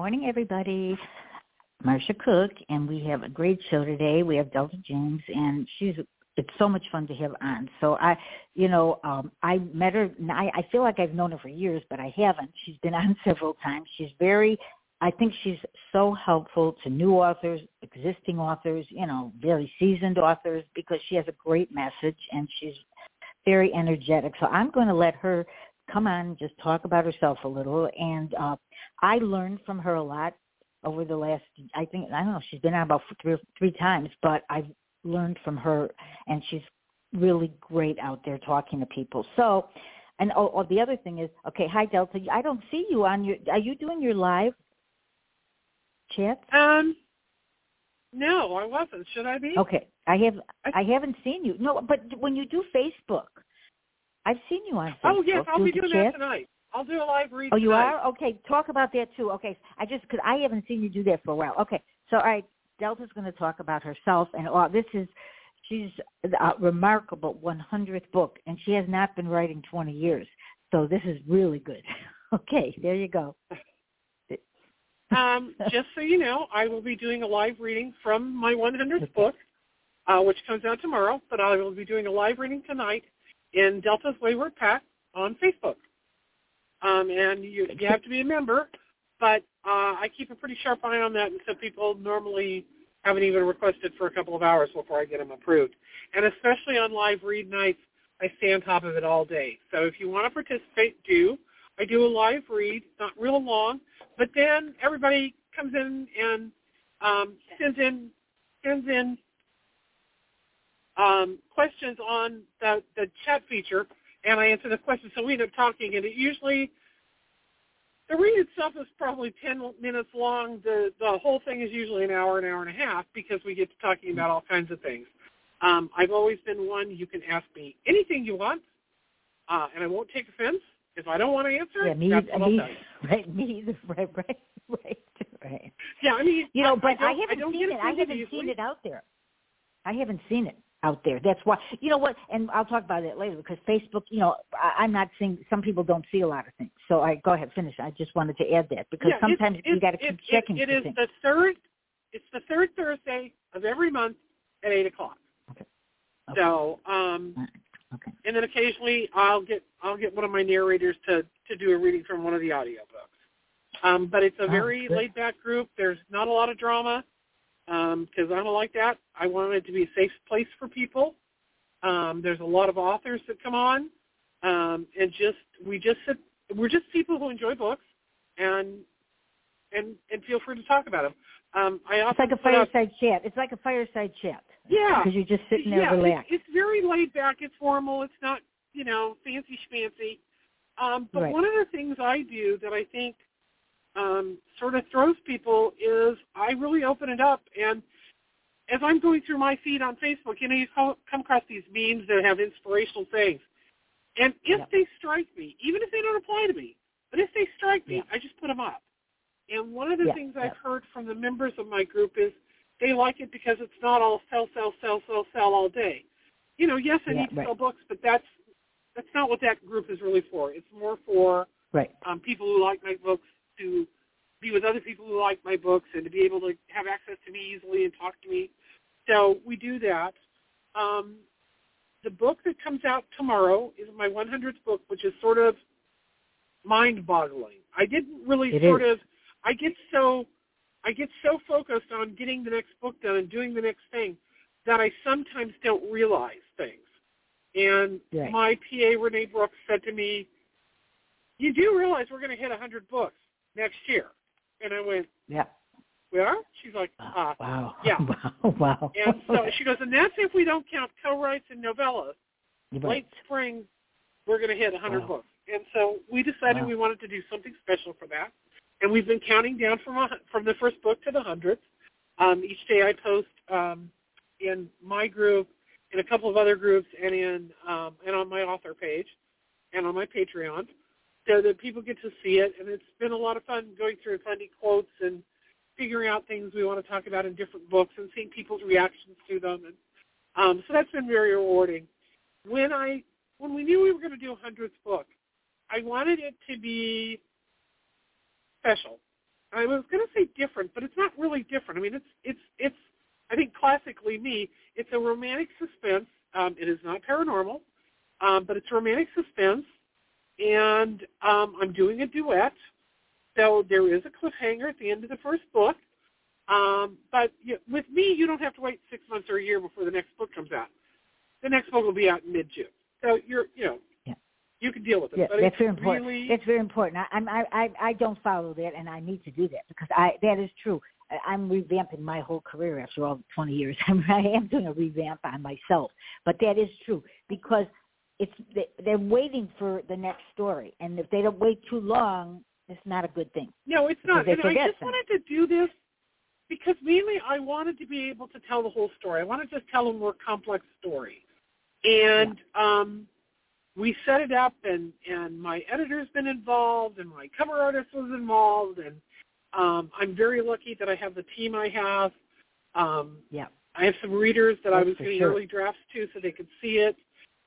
Morning, everybody. Marsha Cook, and we have a great show today. We have Delta James, and she's it's so much fun to have on. So I, you know, um, I met her. I, I feel like I've known her for years, but I haven't. She's been on several times. She's very, I think she's so helpful to new authors, existing authors, you know, very seasoned authors because she has a great message and she's very energetic. So I'm going to let her come on and just talk about herself a little. And uh, I learned from her a lot over the last I think I don't know she's been on about three three times, but I've learned from her, and she's really great out there talking to people. So, and oh, oh the other thing is okay. Hi Delta, I don't see you on your. Are you doing your live chat? Um, no, I wasn't. Should I be? Okay, I have. I, I haven't seen you. No, but when you do Facebook, I've seen you on Facebook. Oh yes, I'll be doing chat. that tonight. I'll do a live read. Oh, you tonight. are? Okay, talk about that too. Okay, I just because I haven't seen you do that for a while. Okay, so all right, Delta's going to talk about herself, and oh, this is she's a remarkable 100th book, and she has not been writing 20 years, so this is really good. okay, there you go. um, just so you know, I will be doing a live reading from my 100th book, uh, which comes out tomorrow. But I will be doing a live reading tonight in Delta's Wayward Pack on Facebook um, and you you have to be a member. But uh, I keep a pretty sharp eye on that, and so people normally haven't even requested for a couple of hours before I get them approved. And especially on live read nights, I stay on top of it all day. So if you want to participate, do. I do a live read, not real long, but then everybody comes in and um, sends in sends in um, questions on the, the chat feature, and I answer the questions. So we end up talking, and it usually the read itself is probably ten minutes long. The the whole thing is usually an hour, an hour and a half, because we get to talking about all kinds of things. Um, I've always been one you can ask me anything you want, uh, and I won't take offense. If I don't want to answer, yeah, me, that's what me, I'll tell you. Right, me. Right, right, right, right. Yeah, I mean, You know, I, but I, I, don't- I haven't seen it. I haven't easily. seen it out there. I haven't seen it out there. That's why. You know what? And I'll talk about it later because Facebook. You know, I, I'm not seeing. Some people don't see a lot of things. So I go ahead, finish. I just wanted to add that because Yeah, it's- sometimes you it's- got to keep it- it- checking It for is things. the third. It's the third Thursday of every month at eight o'clock. Okay. So, um, Okay. and then occasionally I'll get I'll get one of my narrators to to do a reading from one of the audiobooks. Um, but it's a Oh, very good. laid back group. There's not a lot of drama because I don't like that. I want it to be a safe place for people. Um, there's a lot of authors that come on, um, and just we just sit, we're just people who enjoy books, and and and feel free to talk about them. Um, I It's like a fireside chat. It's like a fireside chat. Yeah. Because you're just sitting there yeah, it's- It's, very laid back. It's formal. It's not, you know, fancy schmancy. Um, but Right. one of the things I do that I think um, sort of throws people is I really open it up. And as I'm going through my feed on Facebook, you know, you come across these memes that have inspirational things. And if Yeah. they strike me, even if they don't apply to me, but if they strike me, Yeah. I just put them up. And one of the Yeah, things. I've heard from the members of my group is they like it because it's not all sell, sell, sell, sell, sell all day. You know, yes, I need to right. sell books, but that's that's not what that group is really for. It's more for Right. um, people who like my books to be with other people who like my books and to be able to have access to me easily and talk to me. So we do that. Um, the book that comes out tomorrow is my 100th book, which is sort of mind-boggling. I didn't really It sort is. of. I get so I get so focused on getting the next book done and doing the next thing that I sometimes don't realize things. And Right. my PA Renee Brooks said to me, "You do realize we're going to hit hundred books next year?" And I went, Yeah. "We are?" She's like, "Ah." Wow. yeah. Wow. Wow. And so she goes, "And that's if we don't count co-writes and novellas. Right. Late spring, we're going to hit 100 Wow. books." And so we decided Wow. we wanted to do something special for that. And we've been counting down from a, from the first book to the hundredth. Um, each day I post um, in my group, in a couple of other groups, and in um, and on my author page, and on my Patreon, so that people get to see it. And it's been a lot of fun going through and finding quotes and figuring out things we want to talk about in different books and seeing people's reactions to them. And um, so that's been very rewarding. When I when we knew we were going to do a hundredth book, I wanted it to be special. I was going to say different, but it's not really different. I mean, it's it's it's. I think classically me, it's a romantic suspense. Um, it is not paranormal, um, but it's romantic suspense, and um, I'm doing a duet. So there is a cliffhanger at the end of the first book. Um, but you, with me, you don't have to wait six months or a year before the next book comes out. The next book will be out in mid-June. So you're, you know, Yeah. you can deal with it. Yeah, but that's it's very important. Really, That's very important. I, I'm, I, I, I don't follow that, and I need to do that because I that is true. I'm revamping my whole career after all 20 years. I'm, I am doing a revamp on myself, but that is true because it's they- they're waiting for the next story, and if they don't wait too long, it's not a good thing. No, it's not. And I just things. wanted to do this because mainly I wanted to be able to tell the whole story. I wanted to just tell a more complex story. And um, we set it up, and, and my editor's been involved, and my cover artist was involved, and um, I'm very lucky that I have the team I have. Um, Yeah. I have some readers that I was getting sure. early drafts to so they could see it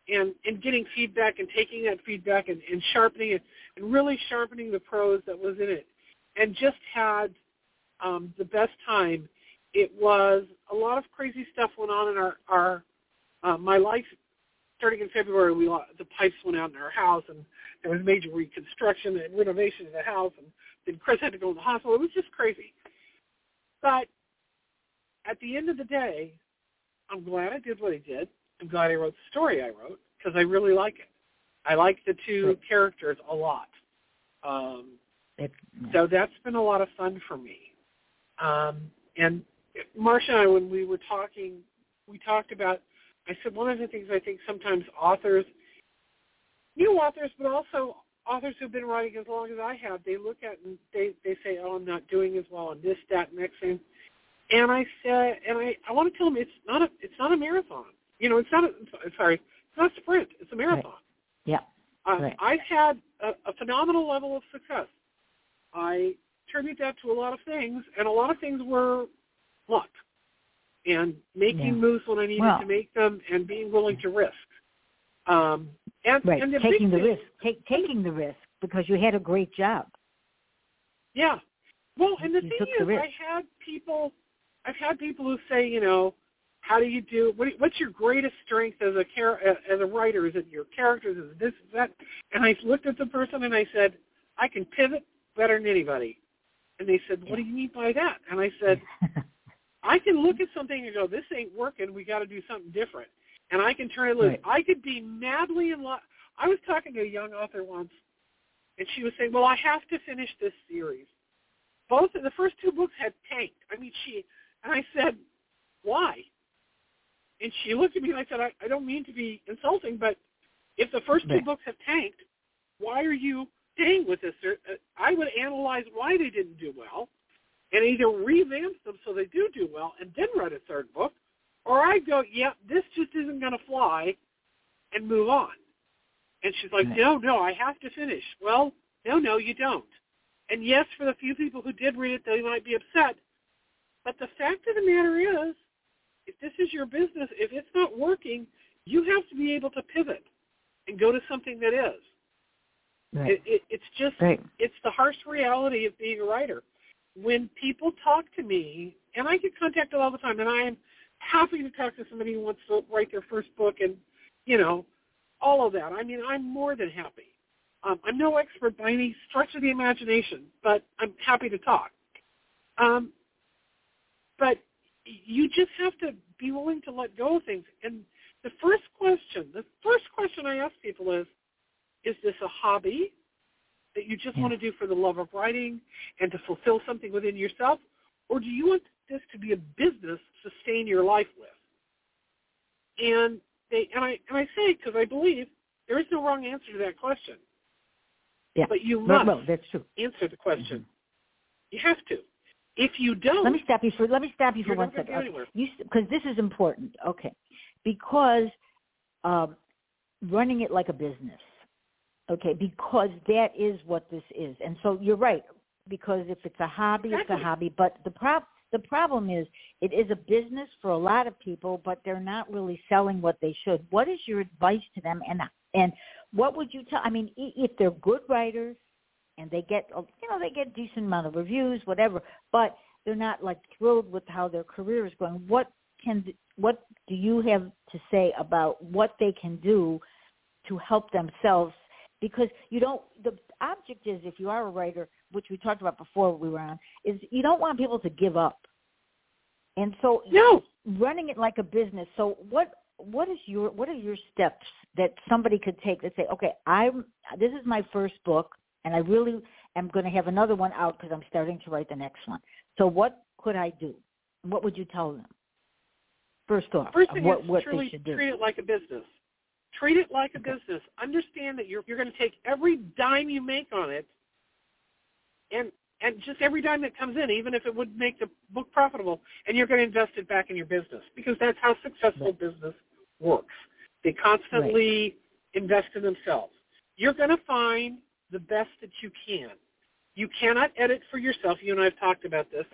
and, and getting feedback and taking that feedback and, and sharpening it and really sharpening the prose that was in it and just had um, the best time. It was a lot of crazy stuff went on in our, our uh, my life starting in February. We the pipes went out in our house and there was major reconstruction and renovation of the house and then Chris had to go to the hospital. It was just crazy. But at the end of the day, I'm glad I did what I did. I'm glad I wrote the story I wrote because I really like it. I like the two Right. characters a lot. Um, It, so that's been a lot of fun for me. Um, and Marsha and I, when we were talking, we talked about, I said one of the things I think sometimes authors, new authors, but also authors who've been writing as long as I have, they look at and they, they say, oh, I'm not doing as well on this, that, next thing. And I said, and I, I want to tell them it's not a, it's not a marathon. You know, it's not a, sorry, it's not a sprint. It's a marathon. yeah. Uh, Right. I've had a, a phenomenal level of success. I attribute that to a lot of things, and a lot of things were luck and making Yeah. moves when I needed Well- to make them and being willing to risk. Um, and, Right. and the taking the thing- risk, take, taking the risk because you had a great job. Yeah. Well, and the You thing the is, risk. I had people, I've had people who say, you know, how do you do? What, what's your greatest strength as a char- as a writer? Is it your characters? Is it this? Is that? And I looked at the person and I said, I can pivot better than anybody. And they said, What do you mean by that? And I said, I can look at something and go, This ain't working. We got to do something different. And I can turn it loose. Right. I could be madly in love. I was talking to a young author once, and she was saying, "Well, I have to finish this series." Both of the first two books had tanked. I mean, she and I said, "Why?" And she looked at me and I said, "I, I don't mean to be insulting, but if the first two books have tanked, why are you staying with this?" Uh, I would analyze why they didn't do well, and either revamp them so they do do well, and then write a third book, or I go, "Yep, this just isn't going to fly," and move on. And she's like, no, no, I have to finish. Well, no, no, you don't. And yes, for the few people who did read it, they might be upset. But the fact of the matter is, if this is your business, if it's not working, you have to be able to pivot and go to something that is. right. It, it, it's just, right. it's the harsh reality of being a writer. When people talk to me, and I get contacted all the time, and I am happy to talk to somebody who wants to write their first book and, you know, all of that. I mean, I'm more than happy. Um, I'm no expert by any stretch of the imagination, but I'm happy to talk. Um, but you just have to be willing to let go of things. And the first question, the first question I ask people is, is this a hobby that you just hmm. Yeah. want to do for the love of writing and to fulfill something within yourself? Or do you want this to be a business to sustain your life with? And they and I and I say because I believe there is no wrong answer to that question. Yeah. But you No, must no, that's true. answer the question. Mm-hmm. You have to. If you don't, Let me stop you for let me stop you for one second. Okay. You because this is important. Okay, because um, running it like a business. Okay, because that is what this is, and so you're right. Because if it's a hobby, it's a hobby. But the prob the problem is it is a business for a lot of people, but they're not really selling what they should. What is your advice to them? And and what would you tell? I mean, if they're good writers and they get you know they get decent amount of reviews, whatever, but they're not like thrilled with how their career is going. What can what do you have to say about what they can do to help themselves? Because you don't. The object is, if you are a writer, which we talked about before we were on, is you don't want people to give up. And so no. running it like a business. So what what is your what are your steps that somebody could take that say, okay, I'm this is my first book, and I really am going to have another one out because I'm starting to write the next one. So what could I do? What would you tell them? First off, First thing what is what truly they should do. treat it like a business. Treat it like a Okay. business. Understand that you're you're going to take every dime you make on it, and and just every dime that comes in, even if it would make the book profitable, and you're going to invest it back in your business because that's how successful Right. business works. They constantly invest in themselves. You're going to find the best that you can. You cannot edit for yourself. You and I have talked about this.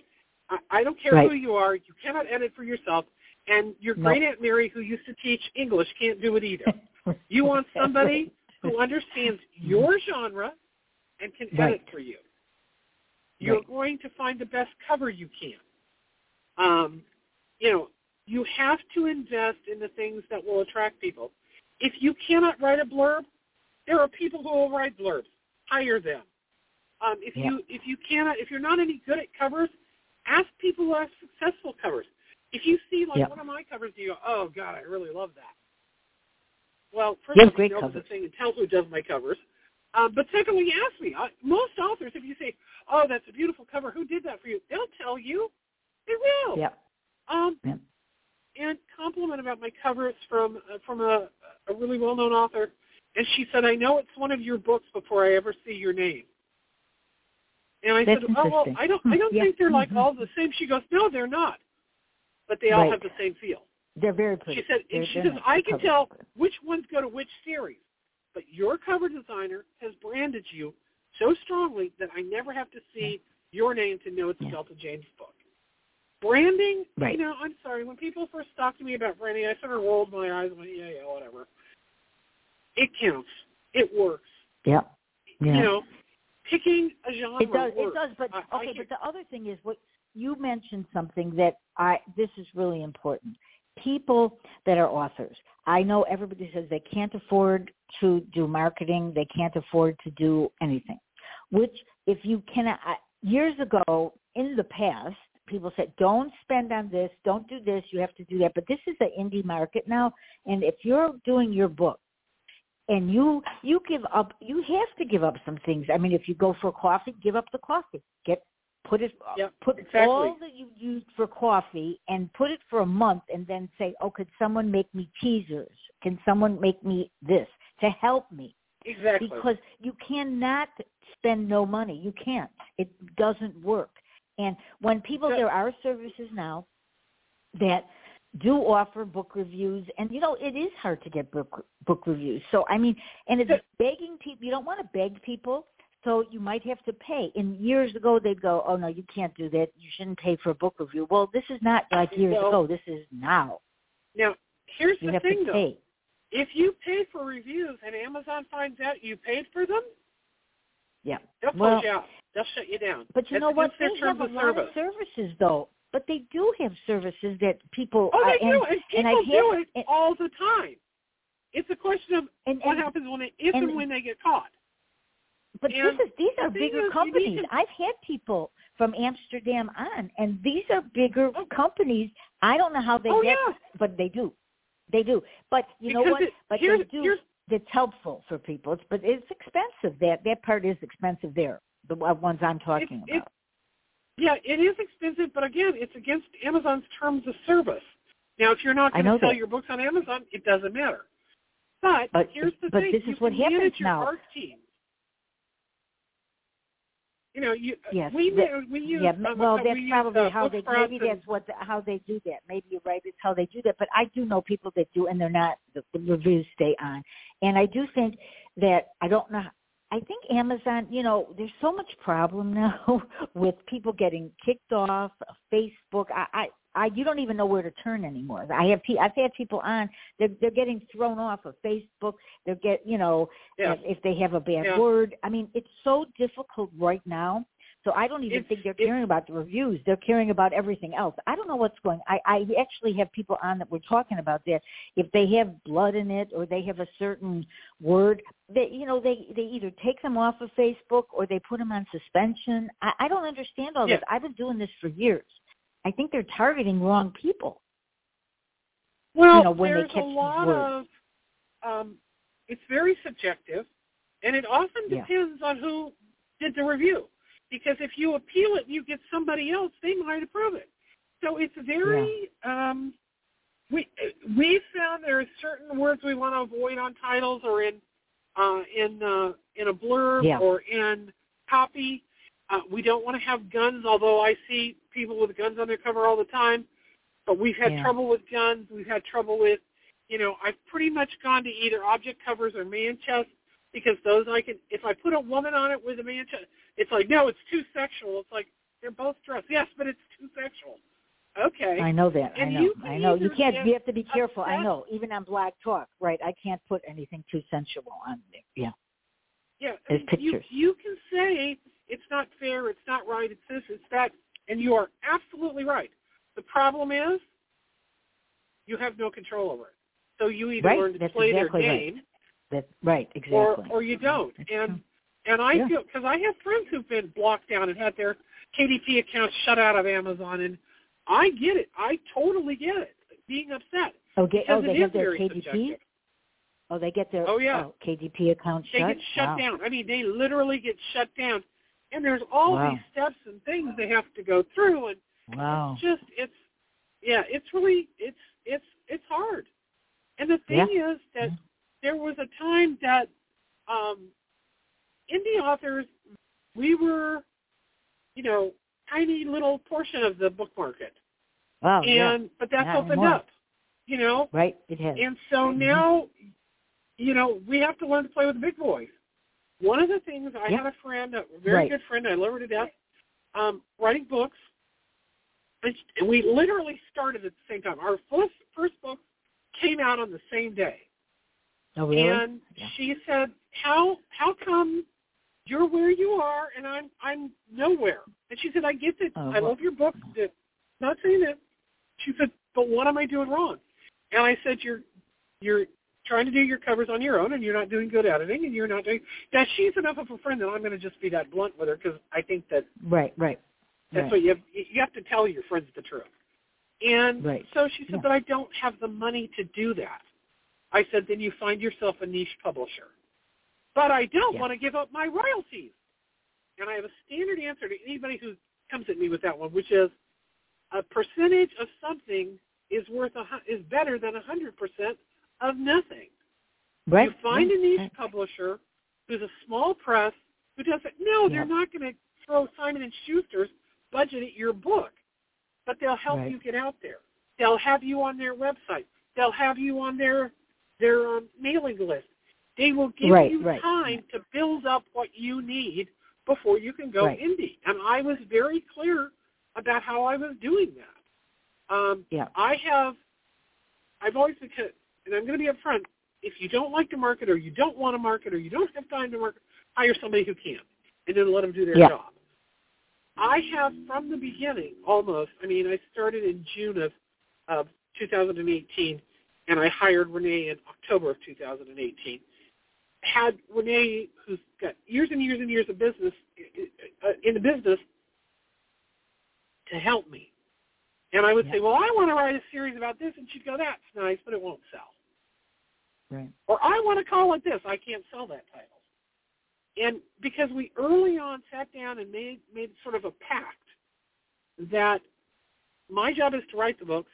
I, I don't care Right. who you are. You cannot edit for yourself. And your No. great Aunt Mary, who used to teach English, can't do it either. You want somebody who understands your genre and can Right. edit for you. You're Right. going to find the best cover you can. Um, you know, you have to invest in the things that will attract people. If you cannot write a blurb, there are people who will write blurbs. Hire them. Um, if Yeah. you if you cannot if you're not any good at covers, ask people who have successful covers. If you see like Yeah. one of my covers, you go, "Oh God, I really love that." Well, first You of all, you know the thing and tell who does my covers. Um, but secondly, ask me. I, most authors, if you say, "Oh, that's a beautiful cover," who did that for you? They'll tell you. They will. yeah. Um, Yeah. and compliment about my covers from uh, from a, a really well-known author, and she said, "I know it's one of your books before I ever see your name." And I That's said, "Oh, well. I don't, I don't Yeah. think they're like Mhm. all the same." She goes, "No, they're not, but they all Right. have the same feel." They're very pretty. She said, They're- and she says. I can tell which ones go to which series, but your cover designer has branded you so strongly that I never have to see your name to know it's a Yeah. Delta James book. Branding, Right. you know, I'm sorry, when people first talked to me about branding, I sort of rolled my eyes and went, yeah, yeah, whatever. It counts. It works. Yeah. Yeah. You know, picking a genre It does. It does. But I- I okay. hear- But the other thing is what you mentioned something that I. This is really important. People that are authors. I know everybody says they can't afford to do marketing. They can't afford to do anything. Which, if you cannot, I- years ago in the past, people said, "Don't spend on this. Don't do this. You have to do that." But this is the indie market now, and if you're doing your book and you you give up you have to give up some things. I mean if you go for coffee give up the coffee. Get put it uh, Yep, put exactly. all that you used for coffee and put it for a month and then say oh could someone make me teasers? Can someone make me this to help me? Exactly. because you cannot spend no money. You can't. It doesn't work. And when people there are services now that do offer book reviews and you know it is hard to get book book reviews. So i mean and it's begging people you don't want to beg people so you might have to pay. And years ago they'd go oh no you can't do that. You shouldn't pay for a book review. Well this is not like years Well, ago. This is now. Now, here's you the thing, though. If you pay for reviews and Amazon finds out you paid for them, yeah. they'll close you out. They'll shut you down. but you That's know what? they have a lot service. of services though but they do have services that people Oh, uh, they and, do, and and people do it and- all the time. It's a question of and, what happens when they, if and, when they get caught. but this is these are bigger is, companies. to- I've had people from Amsterdam on, and these are bigger Oh. companies. I don't know how they oh get, yeah, but they do. They do. But you know what? it- but they do. It's helpful for people. It's, but it's expensive. That that part is expensive. There, the ones I'm talking it- about. Yeah, it is expensive, but again, it's against Amazon's terms of service. Now, if you're not going to sell that. your books on Amazon, it doesn't matter. But, But- here's the but thing: this you is what can happens manage your now. art team. You know, you Yes, we that- we use yeah, um, well, we that's use, probably uh, how they. Maybe and- that's what the, how they do that. Maybe you're right. It's how they do that. But I do know people that do, and they're not. The, the reviews stay on, and I do think that I don't know. I think Amazon. You know, there's so much problem now with people getting kicked off Facebook. I, I, I, you don't even know where to turn anymore. I have, pe- I've had people on. They're they're getting thrown off of Facebook. They're get, you know, Yeah. if, if they have a bad Yeah. word. I mean, it's so difficult right now. So I don't even It's- think they're caring about the reviews. They're caring about everything else. I don't know what's going. I I actually have people on that we're talking about that. If they have blood in it or they have a certain word, they you know they they either take them off of Facebook or they put them on suspension. I, I don't understand all Yeah. this. I've been doing this for years. I think they're targeting wrong people. Well, you know, when they there's catch a lot words. of um, it's very subjective, and it often Yeah. depends on who did the review. Because if you appeal it, and you get somebody else, they might approve it. So it's very um, we we found there are certain words we want to avoid on titles or in uh, in uh, in a blurb Yeah. or in copy. Uh, we don't want to have guns, although I see people with guns on their cover all the time. But we've had Yeah. trouble with guns. We've had trouble with, you know, I've pretty much gone to either object covers or man chests because those I can. If I put a woman on it with a man it's like no, it's too sexual. It's like they're both dressed. Yes, but it's too sexual. Okay. I know that. I know. I know. You can't. You have to be careful. I know. Even on Blog Talk, right? I can't put anything too sensual on there. Yeah. Yeah, As I mean, pictures. You, you can say it's not fair, it's not right, it's this, it's that, and you are absolutely right. The problem is you have no control over it. So you either Right, learn to that's play exactly their right. That right. Exactly. or or you uh-huh. don't. And and I Yeah. feel because I have friends who've been blocked down and had their KDP accounts shut out of Amazon, and I get it. I totally get it. Being upset oh, oh, because they have their KDP. subjective. Oh, they get their Oh, yeah. Oh, KDP account they shut. get shut Wow. down. I mean, they literally get shut down, and there's all Wow. these steps and things they have to go through, and Wow. it's just it's yeah, it's really it's it's it's hard. And the thing is that Yeah. There was a time that um, indie authors we were, you know, tiny little portion of the book market, Wow. yeah. and but that's Not opened anymore. up, you know. Right. It has. And so Mhm. now, you know, we have to learn to play with the big boys. One of the things I Yeah. had a friend, a very Right. good friend, I love her to death, um, writing books, and and we literally started at the same time. Our first first book came out on the same day, oh, really? and Yeah. she said, "How how come you're where you are and I'm I'm nowhere?" And she said, "I get that. Oh, I well. love your books. That not saying that." She said, "But what am I doing wrong?" And I said, "You're you're trying to do your covers on your own, and you're not doing good editing, and you're not doing." Now she's enough of a friend that I'm going to just be that blunt with her because I think that Right. Right. that's right. what you have. You have to tell your friends the truth. And Right. so she said, Yeah. "But I don't have the money to do that." I said, "Then you find yourself a niche publisher." But I don't Yeah. want to give up my royalties. And I have a standard answer to anybody who comes at me with that one, which is a percentage of something is worth a is better than a hundred percent of nothing. Right. You find yeah. a niche right. publisher who's a small press who doesn't. No, Yeah. they're not going to throw Simon and Schuster's budget at your book, but they'll help Right. you get out there. They'll have you on their website. They'll have you on their their um, mailing list. They will give Right, you right. time to build up what you need before you can go Right. indie. And I was very clear about how I was doing that. Um, Yeah. I have, I've always been, and I'm going to be upfront. If you don't like to market, or you don't want to market, or you don't have time to market, hire somebody who can, and then let them do their Yeah. job. I have from the beginning, almost. I mean, I started in June of, of 2018, and I hired Renee in October of 2018. had Renee, who's got years and years and years of business uh, in the business, to help me. And I would Yeah. say, well, I want to write a series about this, and she'd go, that's nice, but it won't sell. Right. Or I want to call it this, I can't sell that title. And because we early on sat down and made made sort of a pact that my job is to write the books,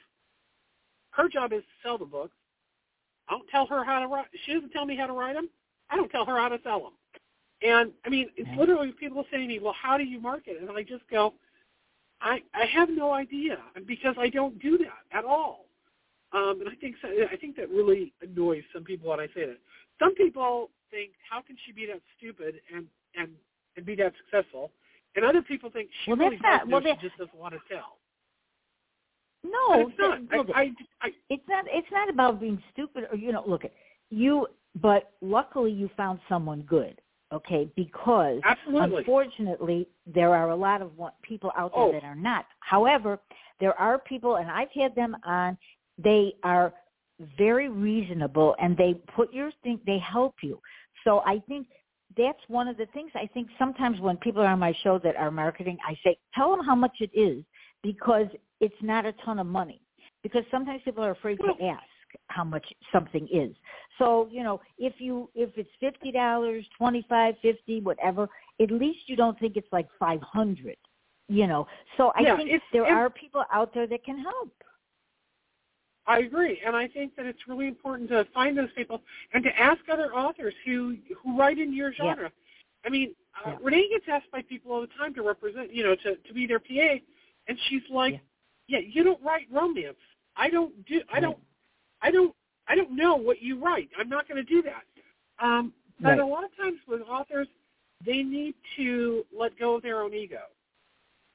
her job is to sell the books. I don't tell her how to write. She doesn't tell me how to write them. I don't tell her how to sell them. And I mean, it's literally people say to me, "Well, how do you market?" And I just go, "I I have no idea and because I don't do that at all." Um, and I think so, I think that really annoys some people when I say that. Some people think, "How can she be that stupid and and and be that successful?" And other people think she Well, really that's not- does know, well, she that- just doesn't want to tell. No, it's not. th- look, I, I, I, it's not. It's not about being stupid or you know. Look, you. But luckily, you found someone good. Okay, because absolutely. unfortunately, there are a lot of people out there Oh. that are not. However, there are people, and I've had them on. They are very reasonable, and they put your thing. They help you. So I think that's one of the things. I think sometimes when people are on my show that are marketing, I say, tell them how much it is because it's not a ton of money. Because sometimes people are afraid to ask how much something is. So, you know, if you if it's fifty dollars, twenty five, fifty, whatever, at least you don't think it's like five hundred. You know. So I Yeah, think it's- there are people out there that can help. I agree, and I think that it's really important to find those people and to ask other authors who who write in your Yeah. genre. I mean, uh, Yeah. Renee gets asked by people all the time to represent, you know, to to be their PA, and she's like, Yeah. "Yeah, you don't write romance. I don't do. I don't. I don't. I don't know what you write. I'm not going to do that." Um, but Right. a lot of times with authors, they need to let go of their own ego.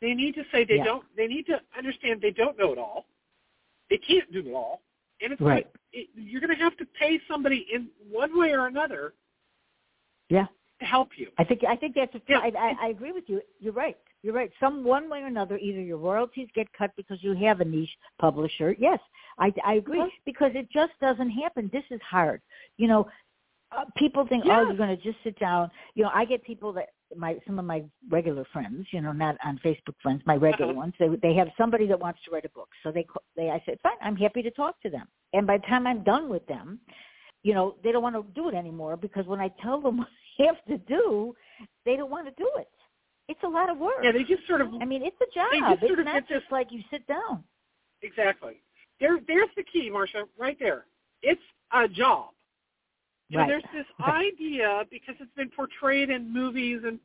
They need to say they Yeah. don't. They need to understand they don't know it all. They can't do it all, and it's Right. like it, you're going to have to pay somebody in one way or another Yeah. to help you. I think I think that's a, Yeah. I, I, I agree with you. You're right. You're right. Some one way or another, either your royalties get cut because you have a niche publisher. Yes, I, I agree Uh-huh. because it just doesn't happen. This is hard. You know, uh, people think, oh, you're going to just sit down. You know, I get people that my some of my regular friends, you know, not on Facebook friends, my regular Uh-huh. ones. They they have somebody that wants to write a book, so they they I said, fine, I'm happy to talk to them. And by the time I'm done with them, you know, they don't want to do it anymore because when I tell them what they have to do, they don't want to do it. It's a lot of work. Yeah, they just sort of I mean, it's a job. They just sort It's of not get this- just like you sit down. exactly. There, there's the key, Marsha, right there. It's a job. You know, Right. there's this idea because it's been portrayed in movies and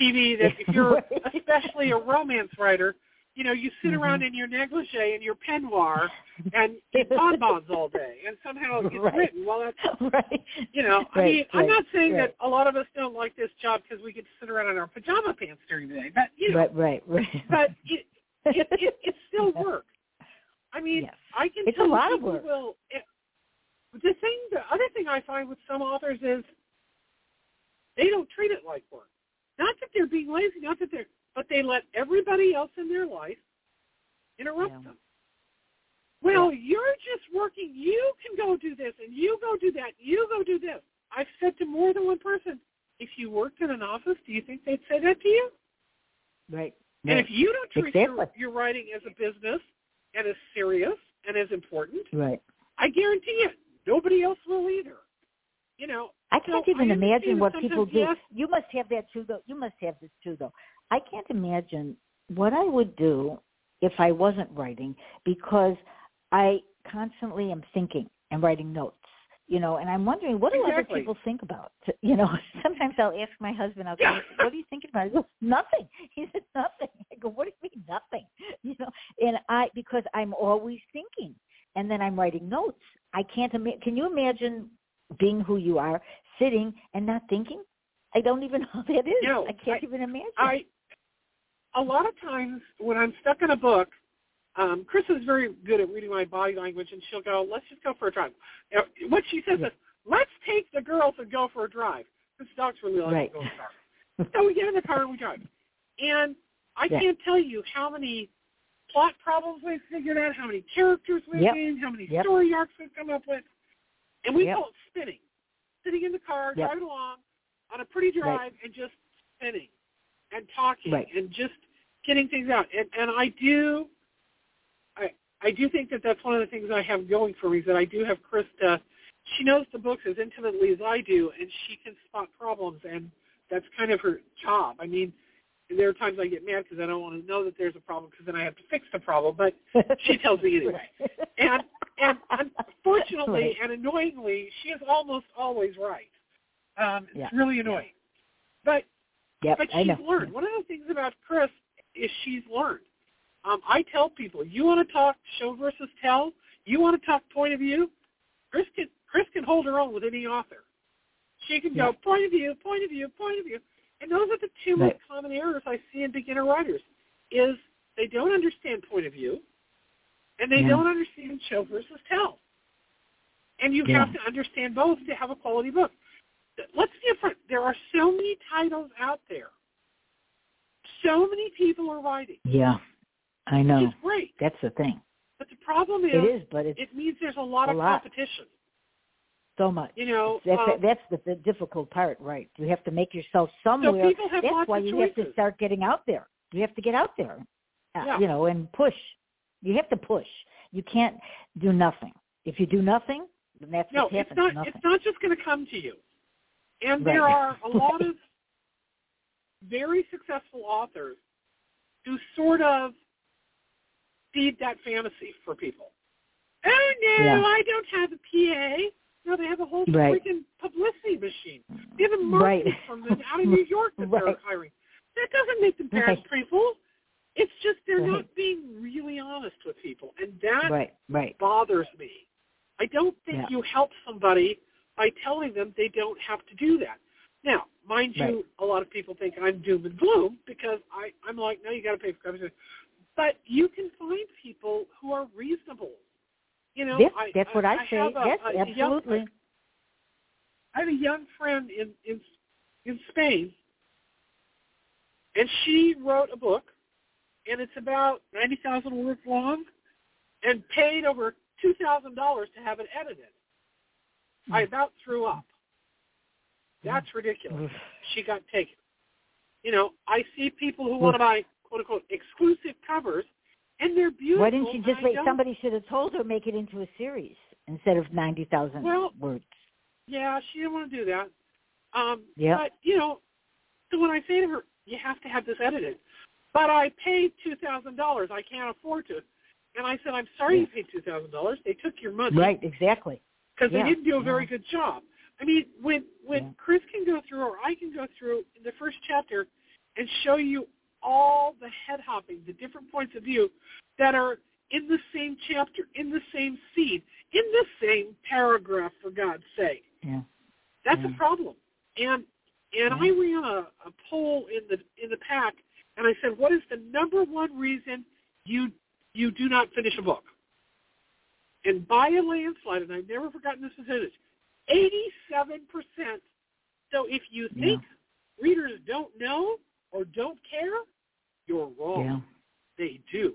TV that if you're especially a romance writer, you know, you sit Mhm. around in your negligee and your peignoir and eat bonbons all day, and somehow it's Right. written. Well, that's right. you know, I Right, mean, I'm not saying right. that a lot of us don't like this job because we get to sit around in our pajama pants during the day, but you know, Right, right, right. but it, it, it it's still work. I mean, Yes. I can It's a tell you lot of work. Will, it, the thing, the other thing I find with some authors is they don't treat it like work. Not that they're being lazy, not that they're, but they let everybody else in their life interrupt Yeah. them. Well, you're just working. You can go do this, and you go do that. You go do this. I've said to more than one person, if you worked in an office, do you think they'd say that to you? right. And right. if you don't treat your, Exactly. your writing as a business and as serious and as important, right. I guarantee it, nobody else will either. You know, I can't So even I imagine what people do. yes. You must have that too, though. You must have this too, though. I can't imagine what I would do if I wasn't writing because I constantly am thinking and writing notes. You know, and I'm wondering what do Exactly. other people think about? You know, sometimes I'll ask my husband, I'll go, "What are you thinking about?" He goes, "Nothing." He said, "Nothing." I go, "What do you mean nothing?" You know, and I because I'm always thinking, and then I'm writing notes. I can't imagine. Can you imagine being who you are, sitting and not thinking? I don't even know how that is. No, I can't I- even imagine. I a lot of times when I'm stuck in a book, um, Chris is very good at reading my body language, and she'll go, "Let's just go for a drive." Now, what she says is, "Let's take the girls and go for a drive." This dog's really like Right. to go in car. so we get in the car and we drive, and I Yeah. can't tell you how many plot problems we've figured out, how many characters we've Yep. named, how many Yep. story arcs we've come up with, and we Yep. go spinning. sitting in the car, Yep. driving along on a pretty drive, Right. and just spinning and talking Right. and just getting things out. And and I do, I I do think that that's one of the things I have going for me is that I do have Krista. She knows the books as intimately as I do, and she can spot problems, and that's kind of her job. I mean, there are times I get mad because I don't want to know that there's a problem because then I have to fix the problem. But she tells me anyway. And and unfortunately Right. and annoyingly, she is almost always right. Um, it's Yeah. really annoying. But Yep, but I she's learned. One of the things about Chris is she's learned. Um, I tell people, you want to talk show versus tell, you want to talk point of view, Chris can Chris can hold her own with any author. She can Yeah. go point of view, point of view, point of view. And those are the two most common errors I see in beginner writers is they don't understand point of view and they Yeah. don't understand show versus tell. And you Yeah. have to understand both to have a quality book. Let's be upfront. There are so many titles out there. So many people are writing. Yeah, I know. Is great. That's the thing. But the problem is It is, but it's it means there's a lot a of lot. competition. so much. You know, That's um, that's the, the difficult part, right? You have to make yourself so somewhere. people have that's lots why of you choices. have to start getting out there. You have to get out there, uh, Yeah. you know, and push. You have to push. You can't do nothing. If you do nothing, then that's no, what it's happens. not. nothing. It's not just going to come to you. And Right. there are a lot of very successful authors who sort of feed that fantasy for people. Oh no, Yeah. I don't have a PA. No, they have a whole Right. freaking publicity machine. They have a Right. marketing from them out of New York that they're hiring. That doesn't make them bad Right. people. It's just they're Right. not being really honest with people, and that right, right. bothers me. I don't think Yeah. you help somebody by telling them they don't have to do that. Now, mind you, a lot of people think I'm doom and gloom because I, I'm like, no, you got to pay for coverage. But you can find people who are reasonable. You know, I, that's what I, say. a- yes, a young- absolutely. I have a young friend in in in Spain, and she wrote a book, and it's about ninety thousand words long, and paid over two thousand dollars to have it edited. I about threw up. That's ridiculous. She got taken. You know, I see people who want to buy quote unquote exclusive covers, and they're beautiful. Why didn't she just wait? Somebody should have told her make it into a series instead of ninety thousand Well, words. Yeah, she didn't want to do that. Um, Yep. But, you know, so when I say to her, you have to have this edited, but I paid $2,000. I can't afford to. And I said, I'm sorry Yeah. you paid $2,000. They took your money Right, exactly. Because Yeah, they didn't do a very yeah. good job. I mean, when when Yeah. Chris can go through or I can go through in the first chapter and show you all the head hopping, the different points of view that are in the same chapter, in the same scene, in the same paragraph, for God's sake. Yeah. That's Yeah. a problem. And and I ran a, a poll in the in the pack, and I said, "What is the number one reason you you do not finish a book?" And by a landslide, and I've never forgotten this percentage, eighty-seven percent. So if you Yeah. think readers don't know or don't care, you're wrong. Yeah. They do.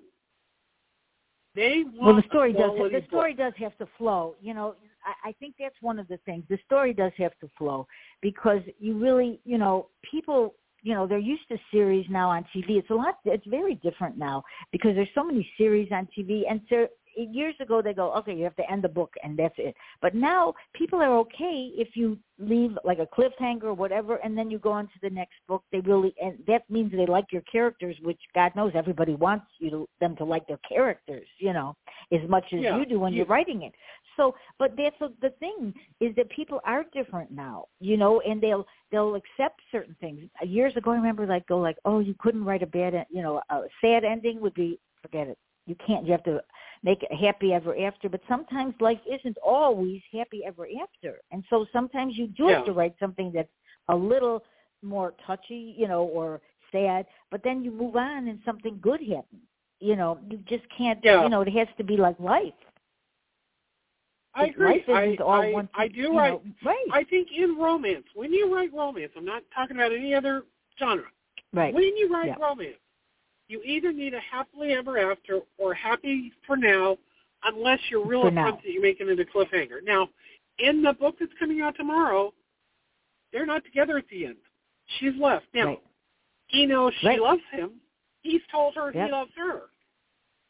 They want Well, the story does. quality The story does have to flow. You know, I, I think that's one of the things. The story does have to flow because you really, you know, people, you know, they're used to series now on TV. It's a lot. It's very different now because there's so many series on TV. And so years ago they go, okay, you have to end the book and that's it. But now people are okay if you leave like a cliffhanger or whatever, and then you go on to the next book. They really, and that means they like your characters, which God knows everybody wants you to them to like their characters, you know, as much as Yeah, you do when you- you're writing it. So, but that's the, the thing is that people are different now, you know, and they'll they'll accept certain things. Years ago, I remember like go like, oh, you couldn't write a bad, you know, a sad ending would be forget it. You can't. You have to make it happy ever after. But sometimes life isn't always happy ever after, and so sometimes you do have to write something that's a little more touchy, you know, or sad. But then you move on, and something good happens. You know, you just can't. Yeah. You know, it has to be like life. I agree. Life isn't I, all I, one. I do write. know, right. I think in romance, when you write romance, I'm not talking about any other genre. right. When you write Yeah. romance, you either need a happily ever after or happy for now, unless you're real upfront that you're making it a cliffhanger. Now, In the book that's coming out tomorrow, they're not together at the end. She's left. Now, Right. he knows she Right. loves him. He's told her Yep. he loves her.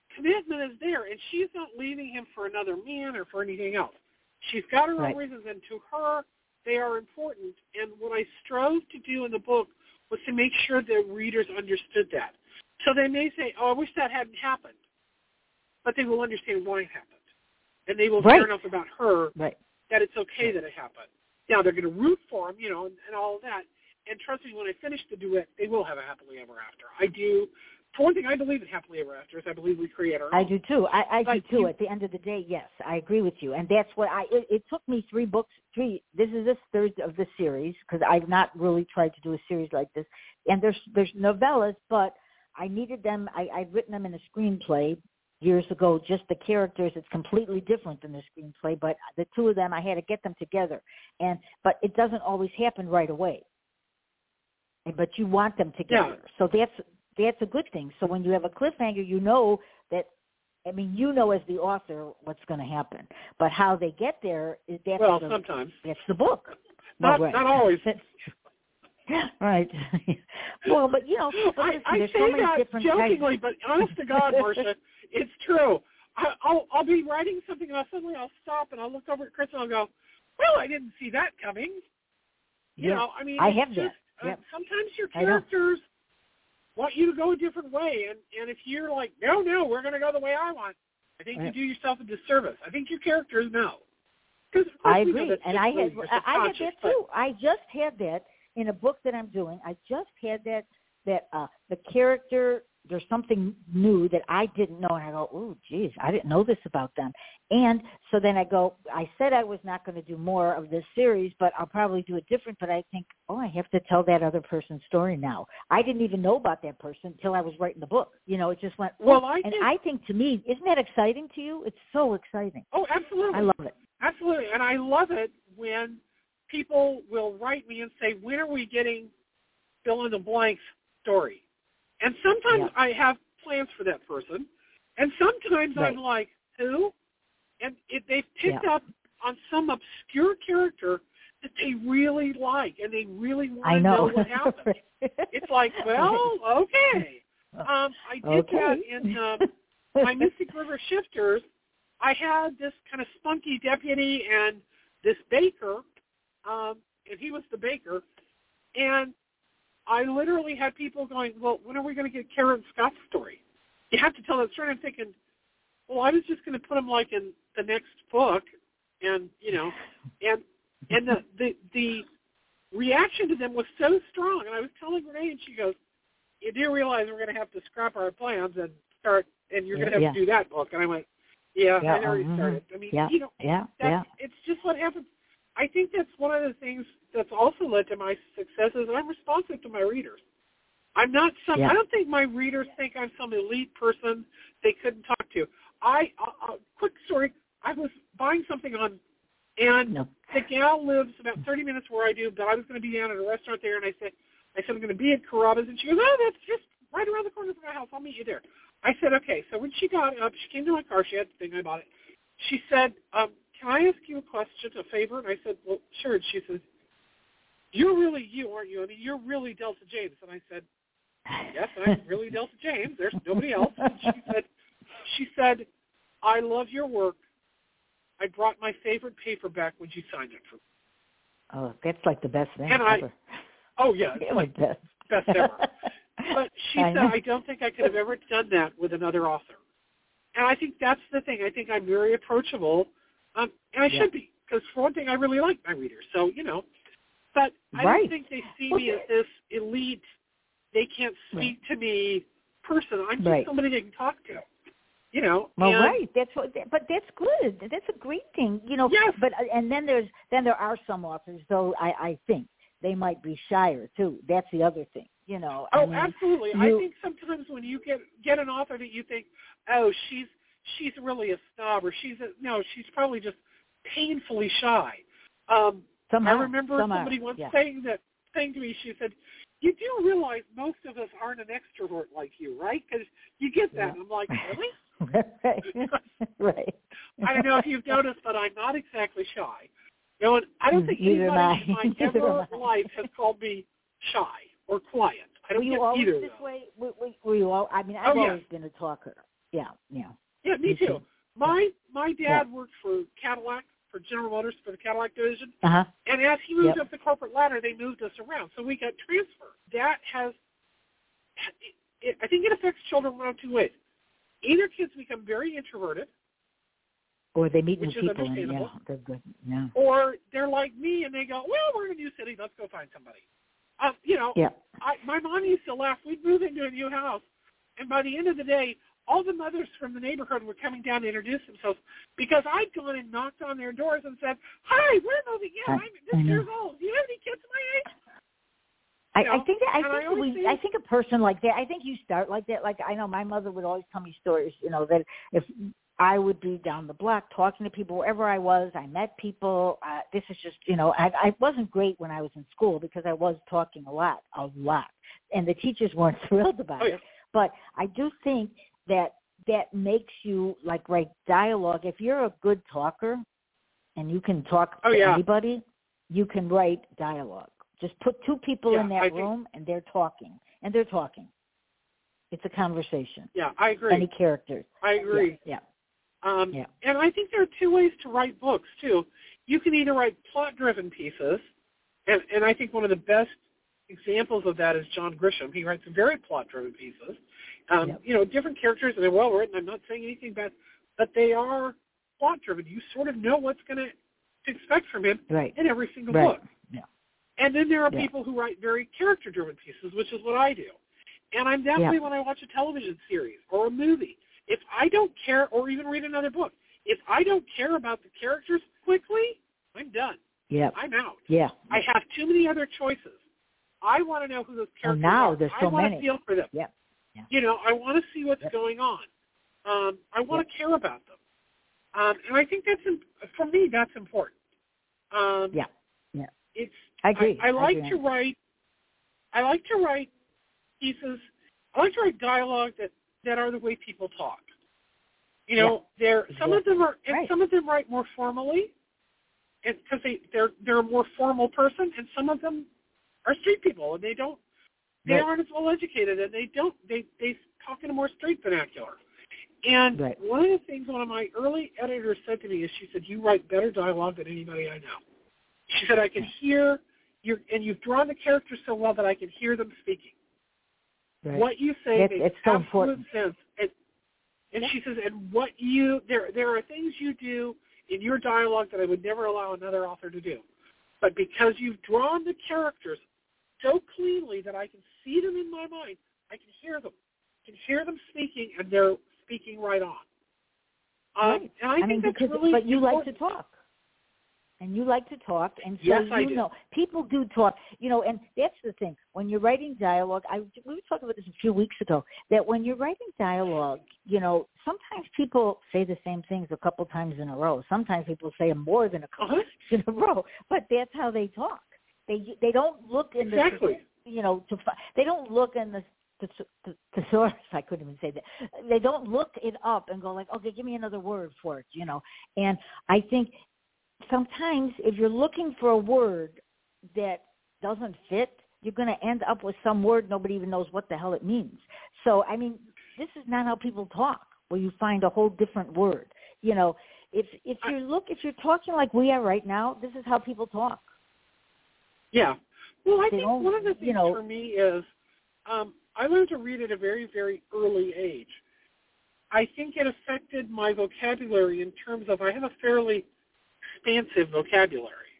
Commitment is there, and she's not leaving him for another man or for anything else. She's got her Right. own reasons, and to her, they are important. And what I strove to do in the book was to make sure that readers understood that. So they may say, "Oh, I wish that hadn't happened," but they will understand why it happened, and they will Right. care enough about her Right. that it's okay that it happened. Now they're going to root for him, you know, and, and all of that. And trust me, when I finish the duet, they will have a happily ever after. I do. For one thing, I believe in happily ever afters. I believe we create our Own. I do too. I, I do too. you- At the end of the day, yes, I agree with you, and that's what I. It, it took me three books. Three. This is the third of the series because I've not really tried to do a series like this. And there's there's novellas, but I needed them. I, I'd written them in a screenplay years ago. Just the characters, it's completely different than the screenplay. But the two of them, I had to get them together, and but it doesn't always happen right away. But you want them together, so that's that's a good thing. So when you have a cliffhanger, you know that. I mean, you know as the author what's going to happen, but how they get there is that's well, the, sometimes. that's the book. Not, Well, right. not always. right. well, but you know, but I, listen, I there's say so many that different jokingly, types. but honest to God, Marsha, it's true. I, I'll I'll be writing something and I'll suddenly I'll stop and I'll look over at Chris and I'll go, "Well, I didn't see that coming." You Yeah. know, I mean, I have just, that. uh, Yep. sometimes your characters want you to go a different way, and and if you're like, "No, no, we're going to go the way I want," I think you do yourself a disservice. I think your characters know. I agree, and I had I I had that too. I just had that in a book that I'm doing. I just had that that uh the character there's something new that I didn't know, and I go, oh, geez, I didn't know this about them. And so then I go, I said I was not going to do more of this series, but I'll probably do it different. But I think, oh, I have to tell that other person's story now. I didn't even know about that person until I was writing the book. You know, it just went. Well, "Oh," I and think- I think to me, isn't that exciting to you? It's so exciting. Oh, absolutely. I love it. Absolutely, and I love it when people will write me and say, "When are we getting fill in the blanks story?" And sometimes Yeah. I have plans for that person, and sometimes Right. I'm like, "Who?" And if they've picked Yeah. up on some obscure character that they really like and they really want I to know. what happened, it's like, well, okay. Um, I did that in um, my Mystic River Shifters, I had this kind of spunky deputy and this baker, um, and he was the baker, and I literally had people going, well, when are we going to get Karen Scott's story? You have to tell that story. I'm thinking, well, I was just going to put him like in the next book, and you know, and and the the the reaction to them was so strong. And I was telling Renee, and she goes, "You do realize we're going to have to scrap our plans and start, and you're going to have Yeah. to do that book." And I went, "Yeah, Yeah, I already mhm. started." I mean, Yeah, you know, yeah, yeah. it's just what happens. I think that's one of the things that's also led to my successes. I'm responsive to my readers. I'm not some. Yeah. I don't think my readers think I'm some elite person they couldn't talk to. I, uh, uh, quick story. I was buying something on, and No. the gal lives about 30 minutes where I do, but I was going to be down at a restaurant there, and I said, I said I'm going to be at Carrabba's, and she goes, oh, that's just right around the corner from my house. I'll meet you there. I said, okay. So when she got up, she came to my car. She had the thing. I bought it. She said, um, can I ask you a question, a favor? And I said, well, sure. And she says, you're really you, aren't you? I mean, you're really Delta James. And I said, yes, I'm really Delta James. There's nobody else. And she said, she said, I love your work. I brought my favorite paperback when you signed it for me. Oh, that's like the best thing And I- ever. Oh yeah, it's Really like best. best ever. But she I said, know. I don't think I could have ever done that with another author. And I think that's the thing. I think I'm very approachable, um, and I Yeah. should be because for one thing, I really like my readers. So you know, but I Right. don't think they see me as this elite. They can't speak to me person. I'm just Right. somebody they can talk to. You know. Well, right. That's what. But that's good. That's a great thing. You know. Yes. But uh, and then there's then there are some authors though. I I think they might be shyer too. That's the other thing. You know. I Oh, mean, absolutely. I think sometimes when you get get an author that you think, oh, she's she's really a snob, or she's a no, she's probably just painfully shy. Um, Some I remember Some are. somebody once Yeah. saying that thing to me. She said, "You do realize most of us aren't an extrovert like you, right? Because you get that." Yeah. I'm like, really? right. right. I don't know if you've noticed, but I'm not exactly shy. You know, and I don't mm, think Neither anybody in my ever life has called me shy or quiet. I Were don't you get always either this those. way? Were, were, were you all? I mean, I've Oh, yeah. always been a talker. Yeah, yeah. Yeah, me Me too. too. My my dad Yeah. worked for Cadillac for General Motors for the Cadillac division, Uh huh. and as he moved Yep. up the corporate ladder, they moved us around, so we got transferred. That has, it, it, I think, it affects children one of two ways. Either kids become very introverted, Or they meet new Which is people, and understandable. yeah, they're good. Yeah. or they're like me and they go, "Well, we're in a new city. Let's go find somebody." Um, you know, Yeah. I, my mom used to laugh. We'd move into a new house, and by the end of the day, all the mothers from the neighborhood were coming down to introduce themselves because I'd gone and knocked on their doors and said, "Hi, we're moving in. I'm I this years old. Do you have any kids my age?" I, You know, I think that, I I think always we I think a person like that I think you start like that like I know my mother would always tell me stories you know that if I would be down the block talking to people wherever I was I met people uh, this is just you know I I wasn't great when I was in school because I was talking a lot a lot and the teachers weren't thrilled about Oh, yeah. it but I do think that that makes you like write dialogue if you're a good talker and you can talk Oh, to yeah. anybody you can write dialogue just put two people Yeah, in that I room and they're talking. And they're talking. It's a conversation. Yeah, I agree. Any characters. I agree. Yeah. Um, Yeah. And I think there are two ways to write books too. You can either write plot-driven pieces, and, and I think one of the best examples of that is John Grisham. He writes very plot-driven pieces. Um, Yep. You know, different characters and they're well written. I'm not saying anything bad, but they are plot-driven. You sort of know what's going to expect from him Right. in every single Right. book. Yeah. And then there are Yeah. people who write very character-driven pieces, which is what I do. And I'm that Yeah. way when I watch a television series or a movie. If I don't care, or even read another book, if I don't care about the characters quickly, I'm done. Yeah. I'm out. Yeah. I have too many other choices. I want to know who those characters now are. there's I want many. to feel for them. Yeah. Yeah. You know, I want to see what's Yep. going on. Um, I want to care about them. Um, and I think that's, for me, that's important. Um, Yeah. Yeah. It's I agree. I, I like agree. to write. I like to write pieces. I like to write dialogue that that are the way people talk. You know, they're some of them are, and Right. some of them write more formally, and because they they're they're a more formal person, and some of them are street people, and they don't they Right. aren't as well educated, and they don't they they talk in a more street vernacular. And Right. one of the things one of my early editors said to me is, she said, "You write better dialogue than anybody I know." She said, "I can hear your and you've drawn the characters so well that I can hear them speaking. Right. What you say That's- makes it's so absolute important. sense." And and she says, "And what you there there are things you do in your dialogue that I would never allow another author to do, but because you've drawn the characters so cleanly that I can see them in my mind, I can hear them, I can hear them speaking, and they're speaking right on." Um, Right. And I, I think mean, that's because really but you like to talk. And you like to talk, and so Yes, you know people do talk. You know, and that's the thing. When you're writing dialogue, I we were talking about this a few weeks ago. That when you're writing dialogue, you know, sometimes people say the same things a couple times in a row. Sometimes people say them more than a couple Uh-huh. times in a row. But that's how they talk. They they don't look in Exactly. the you know to they don't look in the the the thesaurus. I couldn't even say that. They don't look it up and go like, okay, give me another word for it. You know, and I think sometimes if you're looking for a word that doesn't fit, you're going to end up with some word nobody even knows what the hell it means. So, I mean, this is not how people talk, where you find a whole different word. You know, if if you look, if you're talking like we are right now, this is how people talk. Yeah. Well, I think don't- one of the things you know- for me is um, I learned to read at a very, very early age. I think it affected my vocabulary in terms of I have a fairly expansive vocabulary.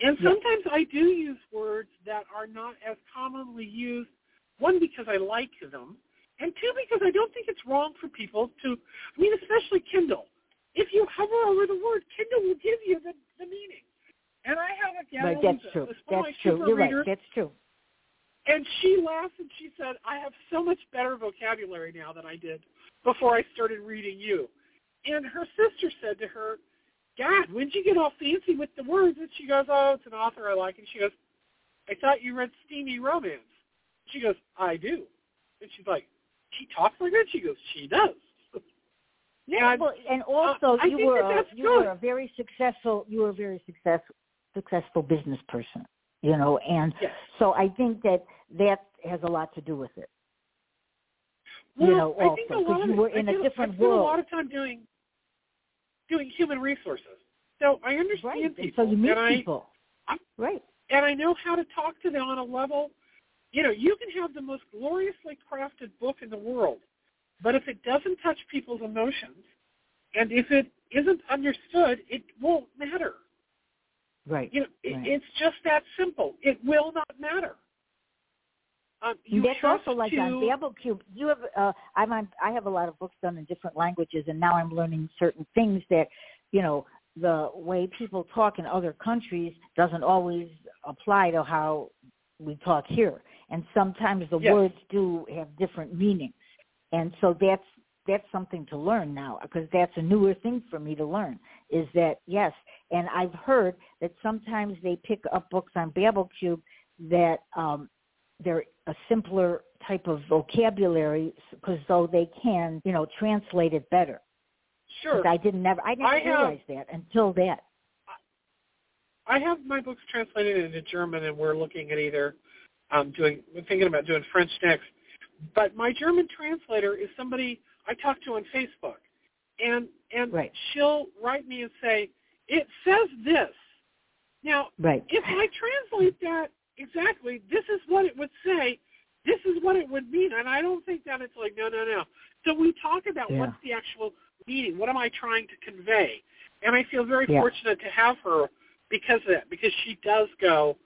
And Yeah. sometimes I do use words that are not as commonly used, one, because I like them, and two, because I don't think it's wrong for people to, I mean, especially Kindle. If you hover over the word, Kindle will give you the, the meaning. And I have a right, that's true. who's one of That's true. You're right. That's true. and she laughed and she said, I have so much better vocabulary now than I did before I started reading you. And her sister said to her, God, when'd you get all fancy with the words? And she goes, oh, it's an author I like. And she goes, I thought you read steamy romance. She goes, I do. And she's like, she talks like that? She goes, she does. Yeah, And, well, and uh, also I you were that a, you good. were a very successful you were a very successful successful business person, you know, and yes. so I think that that has a lot to do with it. Well, you know, I also think a lot you of, were I in a feel- different I spent world. a lot of time doing doing human resources, so I understand right. And people, so you meet and people. I- right. and I know how to talk to them on a level. You know, you can have the most gloriously crafted book in the world, but if it doesn't touch people's emotions, and if it isn't understood, it won't matter. Right. You know, Right. it's just that simple. It will not matter. Um, you that's also like to, on Babel Cube. You have uh, I'm on, I have a lot of books done in different languages, and now I'm learning certain things that, you know, the way people talk in other countries doesn't always apply to how we talk here, and sometimes the Yes. words do have different meanings, and so that's that's something to learn now because that's a newer thing for me to learn is that yes and i've heard that sometimes they pick up books on babel cube that um they're a simpler type of vocabulary because though they can you know translate it better Sure. i didn't never i didn't I have- realize that until that I have my books translated into German, and we're looking at either um, doing. We're thinking about doing French next. But my German translator is somebody I talk to on Facebook, and and Right. she'll write me and say, "It says this." Now, right if I translate that exactly, this is what it would say. This is what it would mean, and I don't think that it's like no, no, no. So we talk about Yeah. what's the actual meaning. What am I trying to convey? And I feel very Yeah. fortunate to have her because of that, because she does go,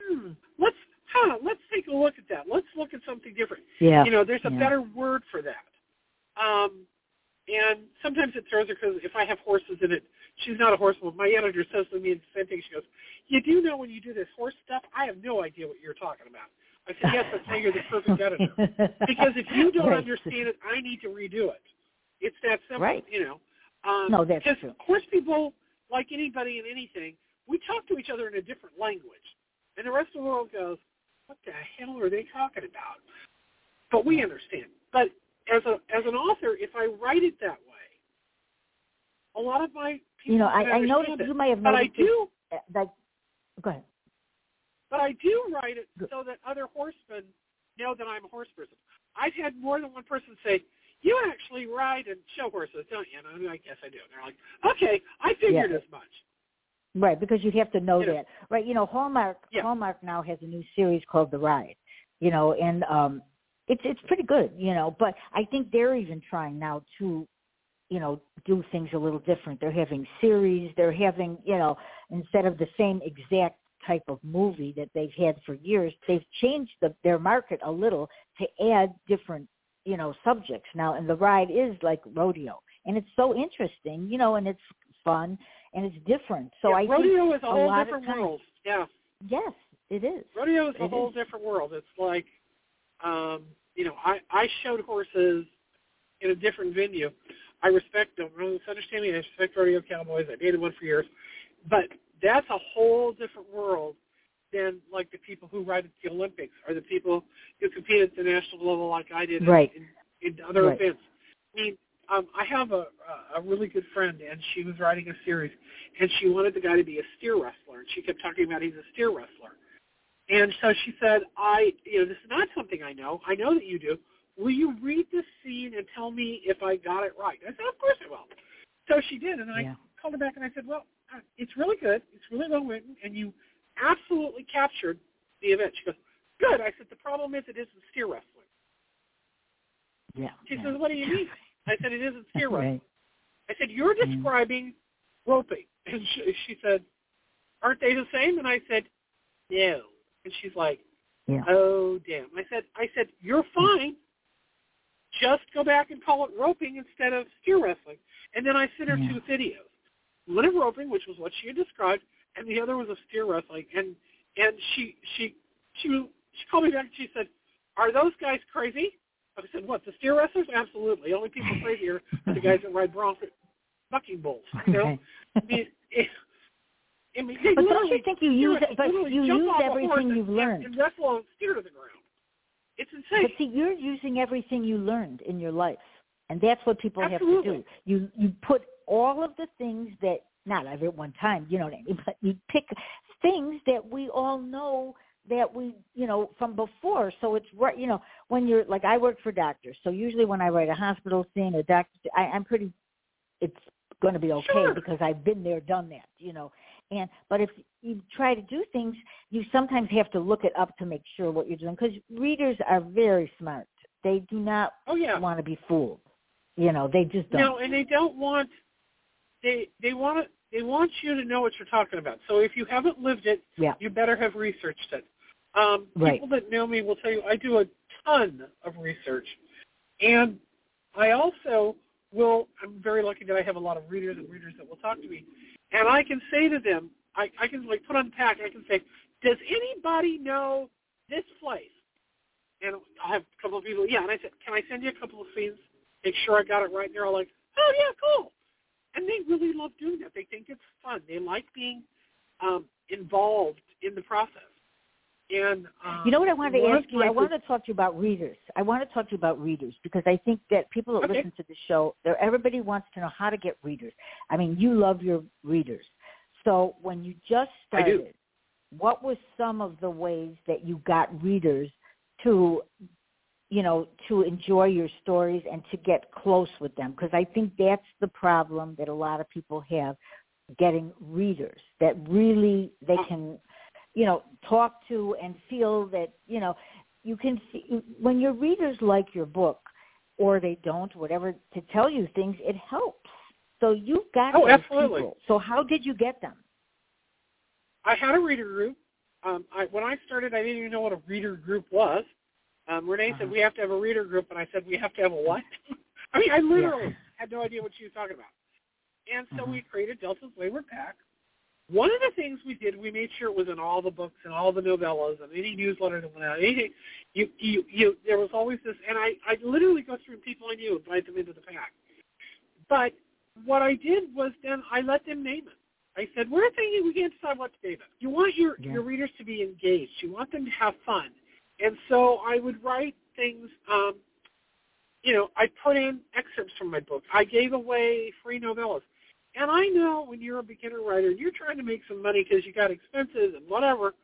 hmm, let's, huh, let's take a look at that. Let's look at something different. yeah You know, there's a yeah. better word for that. Um, and sometimes it throws her because if I have horses in it, she's not a horsewoman. My editor says to me the same thing. She goes, "You do know when you do this horse stuff, I have no idea what you're talking about." I said, "Yes, that's why you're the perfect editor. Because if you don't Right. understand it, I need to redo it. It's that simple, Right. you know." Um, No, that's because true. horse people, like anybody in anything, we talk to each other in a different language, and the rest of the world goes, "What the hell are they talking about?" But we understand. But as a as an author, if I write it that way, a lot of my people you know i i noticed it. you may have but I do uh, like go ahead but I do write it so that other horsemen know that I'm a horse person. I've had more than one person say, "You actually ride and show horses, don't you?" And I'm like, "Yes, I do." And they're like, "Okay, I figured Yeah. as much." Right, because you have to know You know. that. Right, you know, Hallmark Yeah. Hallmark now has a new series called The Ride. You know, and um it's it's pretty good, you know, but I think they're even trying now to you know, do things a little different. They're having series, they're having, you know, instead of the same exact type of movie that they've had for years, they've changed the, their market a little to add different, you know, subjects now. And the ride is like rodeo, and it's so interesting, you know, and it's fun and it's different. So Yeah, I rodeo think is a a whole different times- world. Yeah, yes, it is. rodeo is a It whole is. different world. It's like, um, you know, I I showed horses in a different venue. I respect, don't misunderstand me. I respect rodeo cowboys. I dated one for years, but that's a whole different world than like the people who ride at the Olympics or the people who compete at the national level like I did in- Right. in, in other Right. events. I mean, um, I have a a really good friend, and she was writing a series, and she wanted the guy to be a steer wrestler, and she kept talking about he's a steer wrestler. And so she said, I, you know, this is not something I know. I know that you do. Will you read this scene and tell me if I got it right? I said, of course I will. So she did, and I Yeah. called her back and I said, well, it's really good. It's really well written, and you absolutely captured the event. She goes, good. I said, the problem is it isn't steer wrestling. Yeah. She yeah. says, what do you mean? I said, it isn't steer wrestling. Right. I said, you're Mm. describing roping. And she, she said, aren't they the same? And I said, no. And she's like, Yeah. oh, damn. I said, I said, you're fine. Just go back and call it roping instead of steer wrestling. And then I sent her Yeah. two videos. One of roping, which was what she had described, and the other was of steer wrestling. And and she she she she called me back and she said, "Are those guys crazy?" I said, "What? The steer wrestlers? Absolutely. The only people crazy here are the guys that ride bronc bucking bulls. You know. I mean, it, I mean, But don't you think you use it- but you use everything you've and- learned. and wrestle a steer to the ground. It's insane. But see, you're using everything you learned in your life, and that's what people have to do. You you put all of the things that not every one time, you know what I mean, but you pick things that we all know that we you know from before so it's right you know when you're like i work for doctors so usually when i write a hospital scene a doctor I, i'm pretty it's going to be okay sure. because i've been there done that you know and but if you try to do things you sometimes have to look it up to make sure what you're doing because readers are very smart they do not oh, yeah. want to be fooled you know they just don't no and they don't want they they want they want you to know what you're talking about. So if you haven't lived it, yeah. you better have researched it. Um, right. People that know me will tell you I do a ton of research, and I also will. I'm very lucky that I have a lot of readers and readers that will talk to me, and I can say to them, I, I can like put on the pack. I can say, does anybody know this place? And I have a couple of people, yeah. And I said, can I send you a couple of scenes? Make sure I got it right. And they're all like, oh yeah, cool and they really love doing that. They think it's fun. They like being um, involved in the process. And um, you know what I wanted to ask you? I wanted to talk to you about readers. I want to talk to you about readers because I think that people that okay. listen to the show, everybody wants to know how to get readers. I mean, you love your readers. So when you just started, what was some of the ways that you got readers to you know, to enjoy your stories and to get close with them because I think that's the problem that a lot of people have getting readers that really they can, you know, talk to and feel that, you know, you can see when your readers like your book or they don't, whatever, to tell you things, it helps. So you've got oh, absolutely. people. So how did you get them? I had a reader group. Um, I, when I started, I didn't even know what a reader group was. Um, Renee uh-huh. said we have to have a reader group, and I said we have to have a what? I mean, I literally yeah. had no idea what she was talking about. And so uh-huh. we created Delta's Wayward Pack. One of the things we did, we made sure it was in all the books and all the novellas and any newsletter that went out. Anything, you, you, you. There was always this, and I, I literally go through people I knew and invite them into the pack. But what I did was then I let them name it. I said, we're thinking we can't decide what to name it. You want your yeah. your readers to be engaged. You want them to have fun. And so I would write things, um, you know, I put in excerpts from my book. I gave away free novellas. And I know when you're a beginner writer and you're trying to make some money because you got expenses and whatever,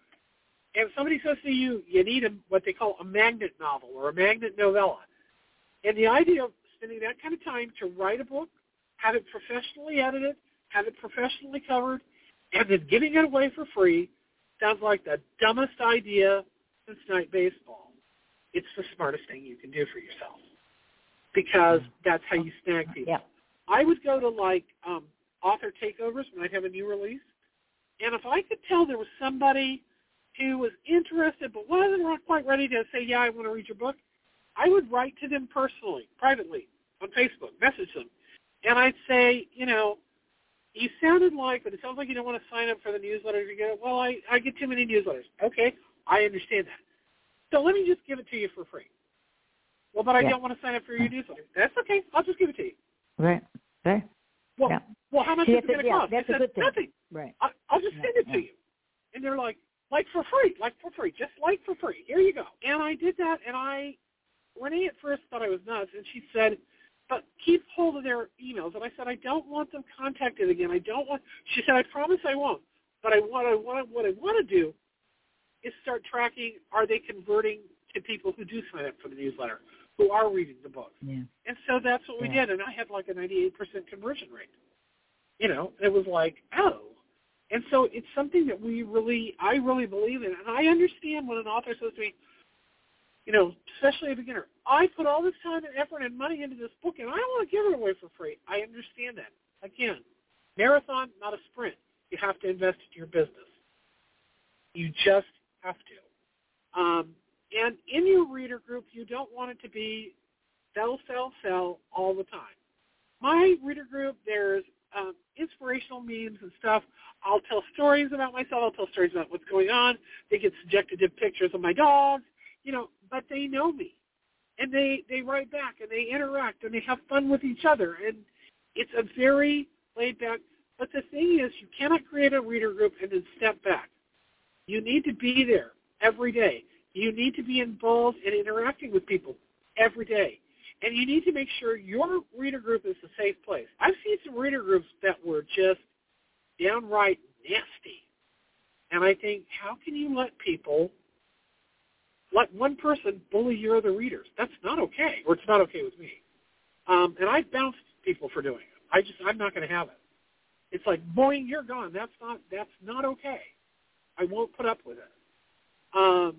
and somebody says to you, you need a, what they call a magnet novel or a magnet novella. And the idea of spending that kind of time to write a book, have it professionally edited, have it professionally covered, and then giving it away for free sounds like the dumbest idea since night baseball, it's the smartest thing you can do for yourself because that's how you snag people. Yeah. I would go to like um, author takeovers might have a new release, and if I could tell there was somebody who was interested but wasn't quite ready to say, "Yeah, I want to read your book," I would write to them personally, privately, on Facebook, message them, and I'd say, you know, you sounded like, but it sounds like you don't want to sign up for the newsletter to get it. Well, I, I get too many newsletters. Okay, I understand that. So let me just give it to you for free. Well, but I yeah. don't want to sign up for your newsletter. That's okay. I'll just give it to you. Right. Right. Well, yeah. well, how much See, is it going to yeah, cost? That's I said, a good thing. Nothing. Right. I, I'll just yeah, send it yeah. to you. And they're like, like for free, like for free, just like for free. Here you go. And I did that, and I, Renee at first thought I was nuts, and she said, but keep hold of their emails. And I said, I don't want them contacted again. I don't want. She said, I promise I won't. But I want, I want, what I want to do is start tracking: Are they converting to people who do sign up for the newsletter, who are reading the book? Yeah. And so that's what we did, and I had like a 98% conversion rate. You know, it was like, oh. And so it's something that we really, I really believe in, and I understand when an author says to me, you know, especially a beginner, I put all this time and effort and money into this book, and I don't want to give it away for free. I understand that. Again, marathon, not a sprint. You have to invest in your business. You just have to. Um, and in your reader group, you don't want it to be sell, sell, sell all the time. My reader group, there's um, inspirational memes and stuff. I'll tell stories about myself. I'll tell stories about what's going on. They get subjected to pictures of my dogs, you know, but they know me. And they, they write back and they interact and they have fun with each other. And it's a very laid back. But the thing is, you cannot create a reader group and then step back. You need to be there every day. You need to be involved in interacting with people every day. And you need to make sure your reader group is a safe place. I've seen some reader groups that were just downright nasty. And I think, how can you let people, let one person bully your other readers? That's not okay, or it's not okay with me. Um, and I've bounced people for doing it. I just, I'm not going to have it. It's like, boing, you're gone. That's not, that's not okay. I won't put up with it. Um,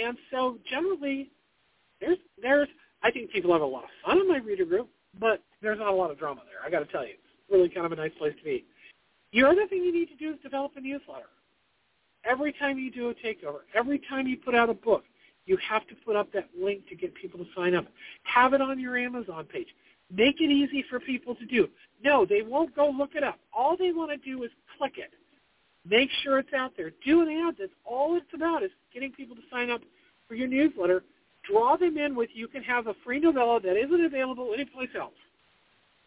and so generally, there's, there's, I think people have a lot of fun in my reader group, but there's not a lot of drama there. I got to tell you, it's really kind of a nice place to be. The other thing you need to do is develop a newsletter. Every time you do a takeover, every time you put out a book, you have to put up that link to get people to sign up. Have it on your Amazon page. Make it easy for people to do. No, they won't go look it up. All they want to do is click it. Make sure it's out there. Do an ad. That's all it's about is getting people to sign up for your newsletter. Draw them in with you can have a free novella that isn't available anyplace else.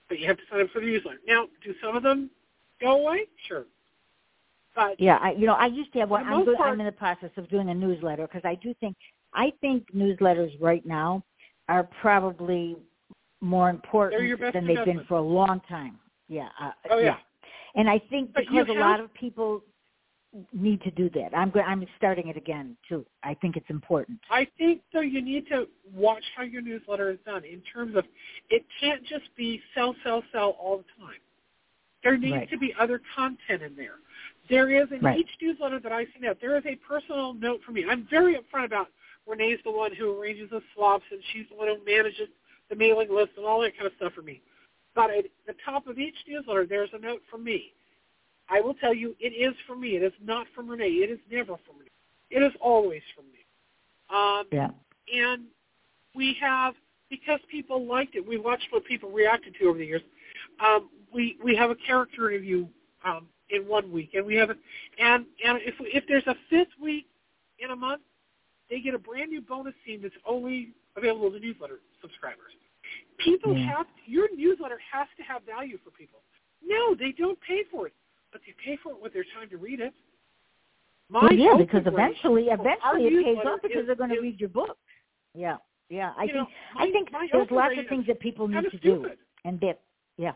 But you have to sign up for the newsletter. Now, do some of them go away? Sure. But yeah, I, you know, I used to have one. I'm, good, part- I'm in the process of doing a newsletter because I do think I think newsletters right now are probably more important They're your best than they've been for a long time. Yeah. Uh, Oh, yeah. And I think because a lot of people need to do that. I'm go- I'm starting it again too. I think it's important. I think though you need to watch how your newsletter is done in terms of it can't just be sell, sell, sell all the time. There needs Right. to be other content in there. There is in Right. each newsletter that I send out, there is a personal note for me. I'm very upfront about Renee's the one who arranges the swaps and she's the one who manages the mailing list and all that kind of stuff for me. But at the top of each newsletter, there's a note from me. I will tell you, it is from me. It is not from Renee. It is never from me. It is always from me. Um, Yeah. and we have because people liked it. We watched what people reacted to over the years. Um, we we have a character interview um, in one week, and we have a, and and if if there's a fifth week in a month, they get a brand new bonus scene that's only available to newsletter subscribers. People Yeah. have your newsletter has to have value for people. No, they don't pay for it, but they pay for it with their time to read it. My Well, yeah, because eventually, eventually it pays off because is- they're going to read your book. Yeah, yeah. I you know, think my- I think there's lots of things that people need to do, and that yeah.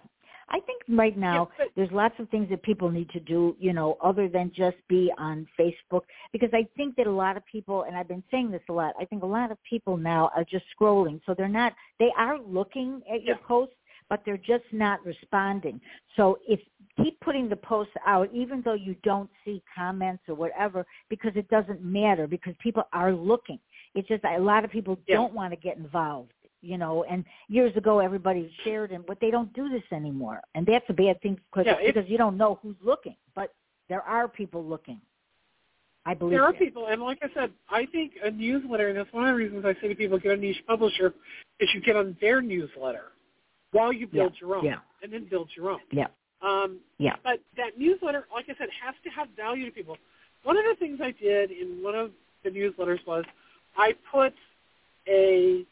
I think right now Yeah, but- there's lots of things that people need to do, you know, other than just be on Facebook. Because I think that a lot of people, and I've been saying this a lot, I think a lot of people now are just scrolling, so they're not. They are looking at your Yeah. posts, but they're just not responding. So if keep putting the posts out, even though you don't see comments or whatever, because it doesn't matter because people are looking. It's just a lot of people Yeah. don't want to get involved, you know. And years ago, everybody shared, and but they don't do this anymore, and that's a bad thing because Yeah, because you don't know who's looking, but there are people looking. I believe There are that. people, and like I said, I think a newsletter, and that's one of the reasons I say to people, get a niche publisher, is you get on their newsletter while you build Yeah, your own, yeah. and then build your own. Yeah, Um, yeah. but that newsletter, like I said, has to have value to people. One of the things I did in one of the newsletters was I put a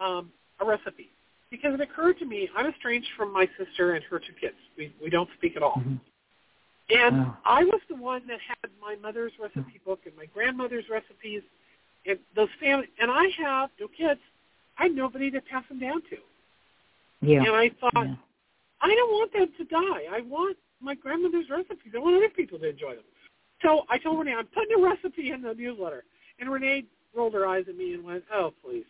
um, a recipe because it occurred to me I'm estranged from my sister and her two kids. We we don't speak at all. Mhm. And Oh. I was the one that had my mother's recipe book and my grandmother's recipes and those family and I have no kids. I had nobody to pass them down to. Yeah. And I thought, yeah. I don't want them to die. I want my grandmother's recipes. I want other people to enjoy them. So I told Renee, I'm putting a recipe in the newsletter. And Renee rolled her eyes at me and went, oh, please.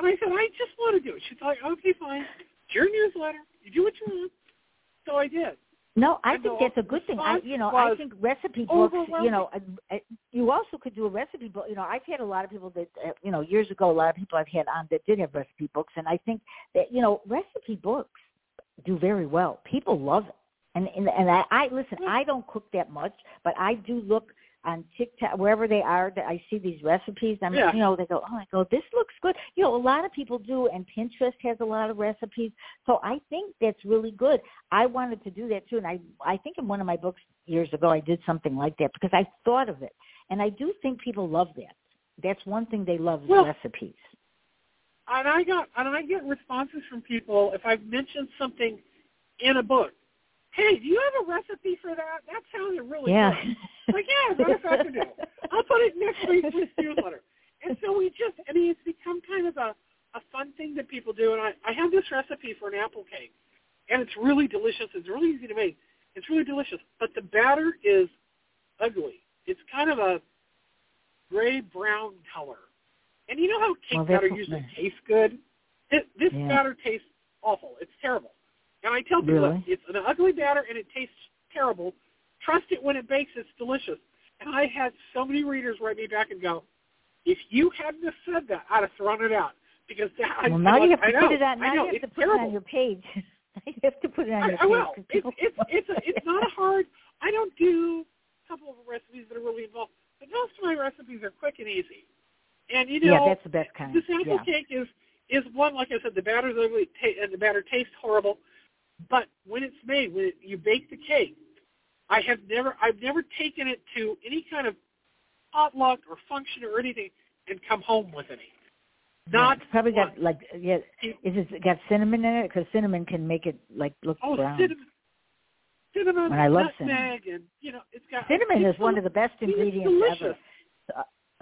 And I said, I just want to do it. She's like, okay, fine. It's your newsletter. You do what you want. So I did. No, I And think that's a good thing. I, you know, I think recipe books. You know, you also could do a recipe book. You know, I've had a lot of people that, uh, you know, years ago, a lot of people I've had on that did have recipe books, and I think that you know, recipe books do very well. People love it, and and and I, I listen. I don't cook that much, but I do look on TikTok wherever they are that I see these recipes. I'm, Yeah. you know, they go, oh, I go, this looks good. You know, a lot of people do, and Pinterest has a lot of recipes. So I think that's really good. I wanted to do that too, and I I think in one of my books years ago I did something like that because I thought of it, and I do think people love that. That's one thing they love Well- recipes. And I got and I get responses from people if I've mentioned something in a book. Hey, do you have a recipe for that? That sounded really Yeah. good. Like, yeah, matter of fact, I do. I'll put it next week's newsletter. And so we just, I mean, it's become kind of a, a fun thing that people do. And I, I have this recipe for an apple cake, and it's really delicious. It's really easy to make. It's really delicious. But the batter is ugly. it's kind of a gray brown color. And you know how cake Well, batter usually tastes good? This, this Yeah. batter tastes awful. It's terrible. And I tell people Really? it's an ugly batter and it tastes terrible. Trust it when it bakes; it's delicious. And I had so many readers write me back and go, "If you hadn't have said that, I'd have thrown it out." Because that, I, now I, you have to I know, put it on. Now know, you have to put terrible. it on your page. you have to put it on I, your I page. will. 'cause It's it's it's a, it's not a hard. I don't do a couple of recipes that are really involved, but most of my recipes are quick and easy. And you know, yeah, that's the best kind. this apple yeah. cake is is one like I said, the batter's ugly ta- and the batter tastes horrible. But when it's made, when it, you bake the cake, I have never I've never taken it to any kind of potluck or function or anything and come home with any. Not it's probably got like yeah. Is it got cinnamon in it? Because cinnamon can make it like look oh brown. cinnamon, cinnamon, And I love nutmeg, and you know it's got Cinnamon it's is one of the best ingredients ever.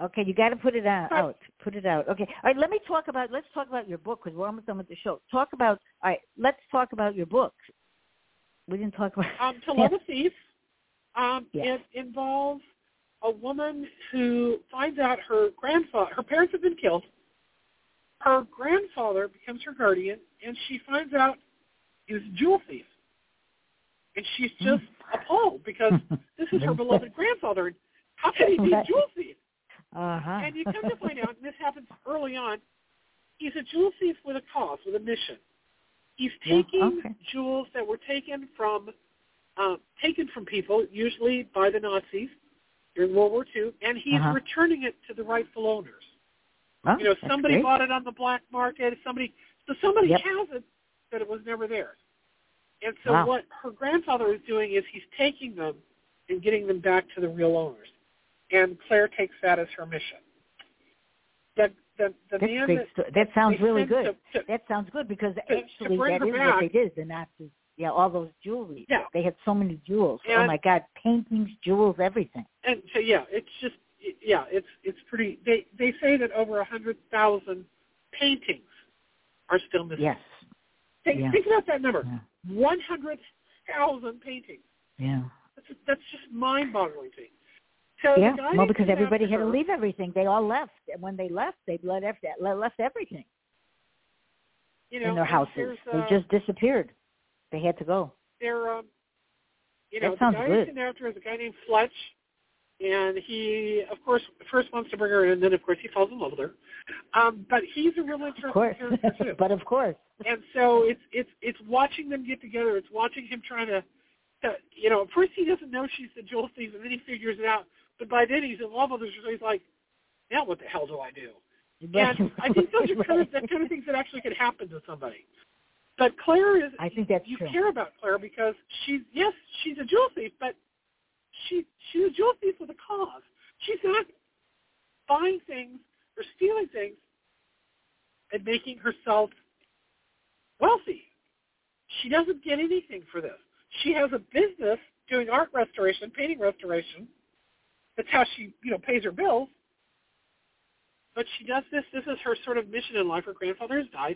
Okay, you got to put it out, out. Put it out. Okay. All right. Let me talk about. Let's talk about your book because we're almost done with the show. Talk about. All right. Let's talk about your book. We didn't talk about. Um, to love a thief. Um, Yes. It involves a woman who finds out her grandfather, her parents have been killed. Her grandfather becomes her guardian, and she finds out he's a jewel thief. And she's just appalled because this is her beloved grandfather. And how can he be a jewel thief? Uh huh. And you come to find out, and this happens early on, he's a jewel thief with a cause, with a mission. He's taking okay. jewels that were taken from uh, taken from people, usually by the Nazis during World War II, and he's Uh-huh. returning it to the rightful owners. Oh, You know, somebody great. bought it on the black market. Somebody, so somebody Yep. has it, but it was never theirs. And so Wow. what her grandfather is doing is he's taking them and getting them back to the real owners. And Claire takes that as her mission. The the the That's man great. that, That sounds really good. to- to- That sounds good because to actually that her back. what they did. The Nazis. Yeah, all those jewelry. Yeah. They had so many jewels. oh my God, paintings, jewels, everything. and so yeah, it's just yeah, it's it's pretty. They they say that over a hundred thousand paintings are still missing. Yes. Think, yeah. think about that number. Yeah. One hundred thousand paintings. Yeah. That's that's just mind-boggling to me. So Yeah. Well, because everybody had to leave everything. They all left. And when they left, they left left everything you know, in their houses. there's, They uh, just disappeared. They had to go. they're um, you That know, the guy good. came after is a guy named Fletch, and he, of course, first wants to bring her in, and then of course he falls in love with her. Um, but he's a real interesting Of course. character too. but of course. and so it's it's it's watching them get together. It's watching him trying to, to you know, at first he doesn't know she's the jewel thief, and then he figures it out. But by then he's in love with her, so he's like, now what the hell do I do? And I think those are kind of the kind of things that actually could happen to somebody. But Claire is I think that's you true. care about Claire because she's yes, she's a jewel thief, but she she's a jewel thief with a cause. She's not buying things or stealing things and making herself wealthy. She doesn't get anything for this. She has a business doing art restoration, painting restoration. That's how she, you know, pays her bills. But she does this. This is her sort of mission in life. Her grandfather has died,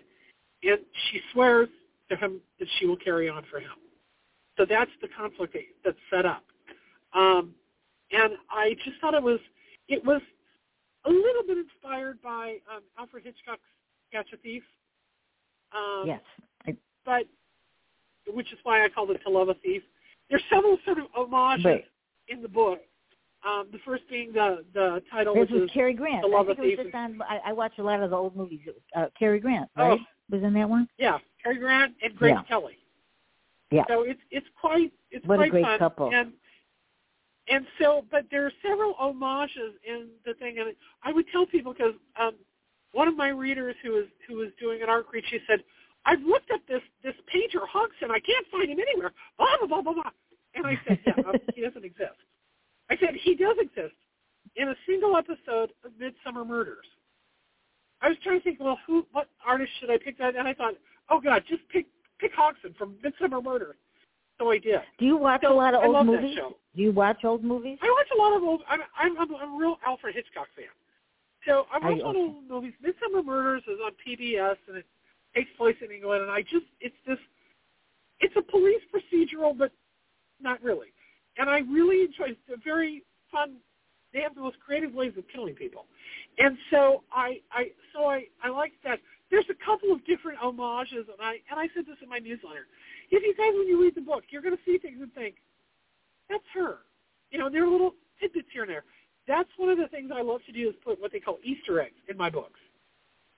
and she swears to him that she will carry on for him. So that's the conflict that's set up. Um, and I just thought it was it was a little bit inspired by um, Alfred Hitchcock's Catch a Thief. Um, yes. I, but which is why I called it To Love a Thief. There's several sort of homages Right. in the book. Um, the first being the the title, this which was is Cary Grant. The I Love think of it was just on. I, I watched a lot of the old movies. It was, uh, Cary Grant, Oh. Was in that one. yeah, Cary Grant and Grace Yeah. Kelly. Yeah. So it's it's quite it's What a quite great fun. couple. And and so, but there are several homages in the thing, and I would tell people because um, one of my readers who was who was doing an art read, she said, "I've looked at this this painter Hodgson. I can't find him anywhere." Blah blah blah blah blah. And I said, "Yeah, um, he doesn't exist." I said, "He does exist in a single episode of Midsomer Murders." I was trying to think, well, who, what artist should I pick that? And I thought, oh God, just pick pick Hodgson from Midsomer Murders. So I did. Do you watch So, a lot of I old love that movies? show. Do you watch old movies? I watch a lot of old. I'm I'm, I'm, I'm a real Alfred Hitchcock fan. So I watch a lot of old movies. Midsomer Murders is on PBS and it takes place in England. And I just it's this it's a police procedural, but not really. And I really enjoy. It's a very fun they have the most creative ways of killing people. And so I, I so I, I like that. There's a couple of different homages, and I and I said this in my newsletter. If you guys, when you read the book, you're going to see things and think, that's her. You know, there are little tidbits here and there. That's one of the things I love to do is put what they call Easter eggs in my books,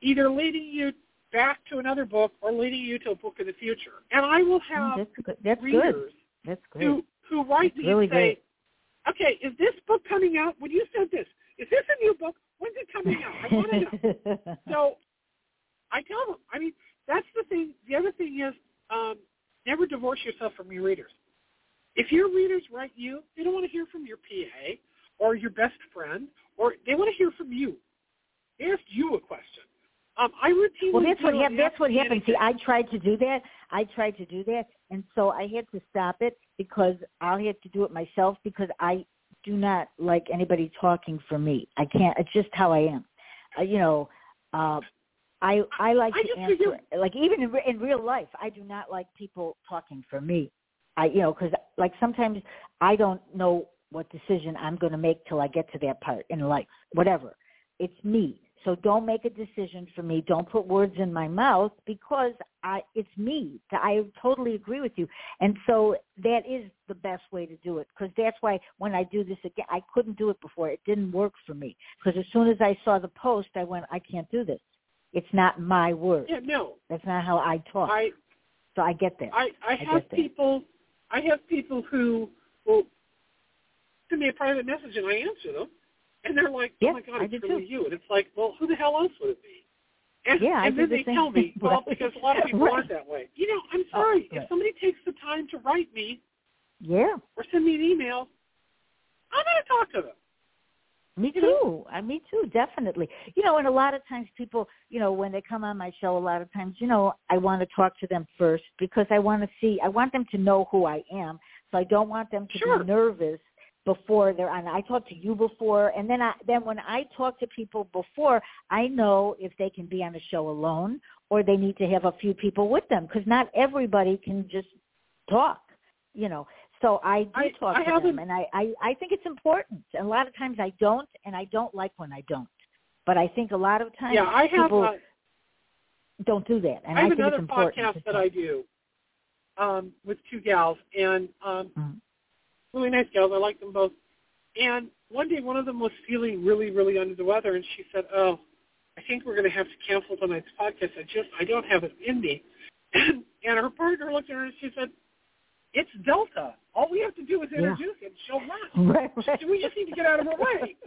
either leading you back to another book or leading you to a book in the future. And I will have oh, that's good. That's readers good. That's great. who who write me really and say, great. "Okay, is this book coming out? When you said this, is this a new book? When's it coming out? I want to know." so I tell them. I mean, that's the thing. The other thing is, um, never divorce yourself from your readers. If your readers write you, they don't want to hear from your PA or your best friend, or they want to hear from you. They asked you a question. Um, I routinely well, that's what happened. That's what happened. See. I tried to do that. I tried to do that, and so I had to stop it because I had to do it myself because I do not like anybody talking for me. I can't. It's just how I am. Uh, you know, uh, I I like I to just answer. figure- Like even in, re- in real life, I do not like people talking for me. I you know because like sometimes I don't know what decision I'm going to make till I get to that part in life. Whatever, it's me. So don't make a decision for me. Don't put words in my mouth because I it's me. I totally agree with you. And so that is the best way to do it because that's why when I do this again, I couldn't do it before. It didn't work for me because as soon as I saw the post, I went, I can't do this. It's not my word. Yeah, no. That's not how I talk. I so I get that. I, I I have people I have people who will send me a private message and I answer them and they're like, Oh my god, it's really too. you and it's like, Well, who the hell else would it be? And, Yeah, and then the they tell me, thing. Well, because a lot of people Right. aren't that way. You know, I'm Oh, sorry. right. If somebody takes the time to write me yeah. or send me an email, I'm gonna talk to them. Me know? too. I me too, definitely. You know, and a lot of times people, you know, when they come on my show, a lot of times, you know, I want to talk to them first because I want to see, I want them to know who I am. So I don't want them to Sure. be nervous before they're on. I talked to you before, and then I then when I talk to people before, I know if they can be on a show alone or they need to have a few people with them because not everybody can just talk. You know, so I do I- talk I to haven't- them, and I, I I think it's important. And a lot of times I don't, and I don't like when I don't. But I think a lot of times Yeah, I have people uh, don't do that, and I I, have think another it's important. podcast that. I do um, with two gals, and um, Mm. Really nice gals. I like them both. And one day, one of them was feeling really, really under the weather, and she said, "Oh, I think we're going to have to cancel tonight's podcast. I just, I don't have it in me." And, and her partner looked at her and she said, "It's Delta. All we have to do is Yeah. introduce it. She'll run. Right, right. We just need to get out of her way."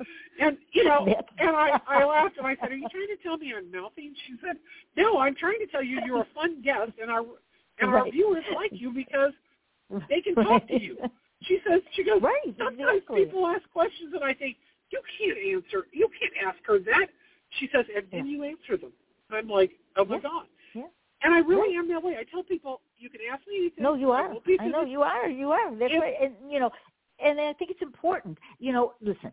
And you know, and I, I laughed and I said, "Are you trying to tell me I'm mouthy?" She said, "No, I'm trying to tell you you're a fun guest, and our and our viewers like you because they can talk to you." She says, "She goes, Right, sometimes exactly. people ask questions and I think you can't answer. You can't ask her that." She says, "And then Yeah. you answer them." I'm like, "Oh my Yeah. god." Yeah. And I really am that way. I tell people, you can ask me anything. No, you are. be I know you are. You are. That's If- right. And you know, and I think it's important. You know, listen,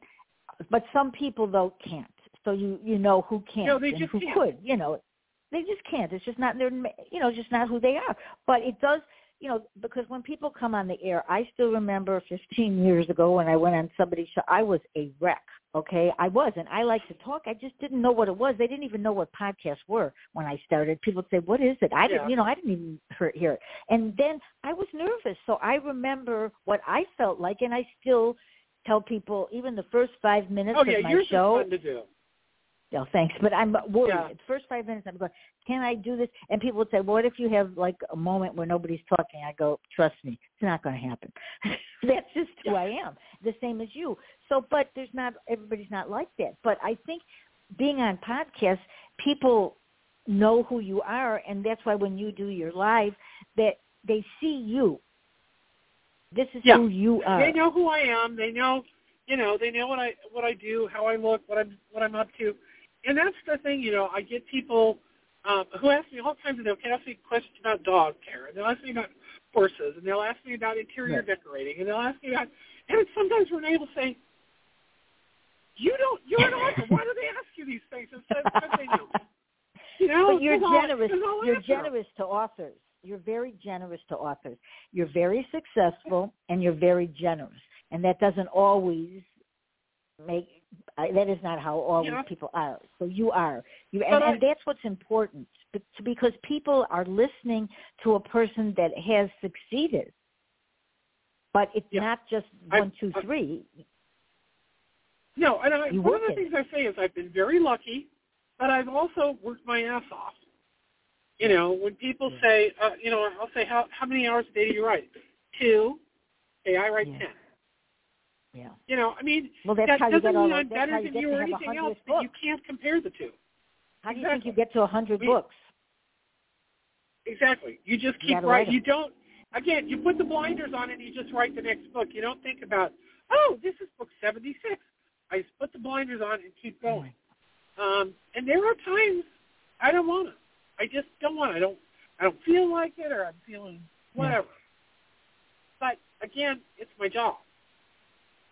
but some people though can't. So you you know who can't No, they and who can't. could. You know, they just can't. It's just not their. You know, just not who they are. But it does. You know, because when people come on the air, I still remember 15 years ago when I went on somebody's show, I was a wreck. Okay, I was, and I like to talk. I just didn't know what it was. They didn't even know what podcasts were when I started. People would say, "What is it?" I didn't, Yeah. you know, I didn't even hear, hear it. And then I was nervous, so I remember what I felt like, and I still tell people, even the first five minutes Oh yeah, of my yours show. is fun to do. No, thanks, but I'm worried. Yeah. The first five minutes, I'm going, can I do this? And people would say, well, what if you have like a moment where nobody's talking? I go, trust me, it's not going to happen. That's just who Yeah. I am, the same as you. So, but there's not, everybody's not like that. But I think being on podcasts, people know who you are, and that's why when you do your live, that they see you. This is Yeah. who you are. They know who I am. They know, you know, they know what I what I do, how I look, what I'm what I'm up to, and that's the thing. You know, I get people um, who ask me all kinds of they'll ask me questions about dog care, and they'll ask me about horses, and they'll ask me about interior Right. decorating, and they'll ask me about, and sometimes we're able to say, "You don't, you're an author. Why do they ask you these things?" And so, because they know. You know, but you're generous. I'll You're generous to authors. You're very generous to authors. You're very successful and you're very generous, and that doesn't always make That is not how all Yeah. these people are. So you are. You and, and that's what's important because people are listening to a person that has succeeded. But it's Yeah. not just I- two, I- three. No, and I, You one of the it. things I say is I've been very lucky, but I've also worked my ass off. You know, when people Yeah. say, uh, you know, I'll say, how how many hours a day do you write? Two. Okay, I write Yeah. ten. Yeah. You know, I mean, Well, that's that how you doesn't mean I'm better you than you or anything else, hundredth but you can't compare the two. How do you think you get to a hundred We- books? Exactly. You just keep gotta write You don't. Again, you put the blinders on and you just write the next book. You don't think about, oh, this is book seventy-six. I just put the blinders on and keep going. Um, and there are times I don't want to. I just don't want to. I don't. I don't feel like it, or I'm feeling whatever. But again, it's my job.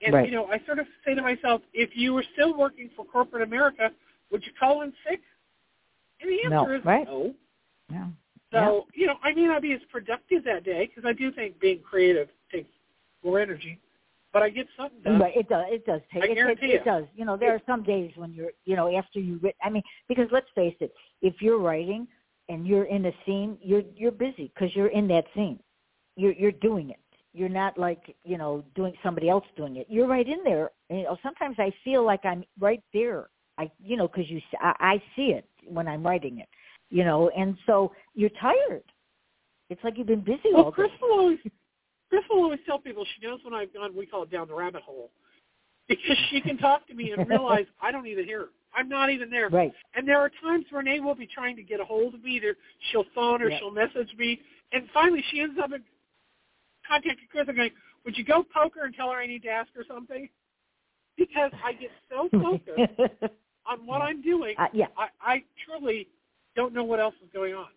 And Right. you know, I sort of say to myself, if you were still working for corporate America, would you call in sick? And the No, answer is right. no. Yeah. So, you know, I may not be as productive that day because I do think being creative takes more energy, but I get something done. Right, it does. It does take. I it, it, guarantee it you. does. You know, there are some days when you're, you know, after you. Writ- I mean, because let's face it, if you're writing and you're in a scene, you're you're busy because you're in that scene. You're you're doing it. You're not like you know doing somebody else doing it. You're right in there. You know, sometimes I feel like I'm right there. I you know because you s- I, I see it when I'm writing it. You know, and so you're tired. It's like you've been busy Well, all day. Chris will always Chris will always tell people she knows when I've gone. We call it down the rabbit hole because she can talk to me and realize I don't even hear her. I'm not even there. Right. And there are times Renee will be trying to get a hold of me. Either she'll phone or Yeah. she'll message me, and finally she ends up in contacting Chris and going, "Would you go poke her and tell her I need to ask her something?" Because I get so focused on what I'm doing, uh, yeah. I, I truly don't know what else is going on.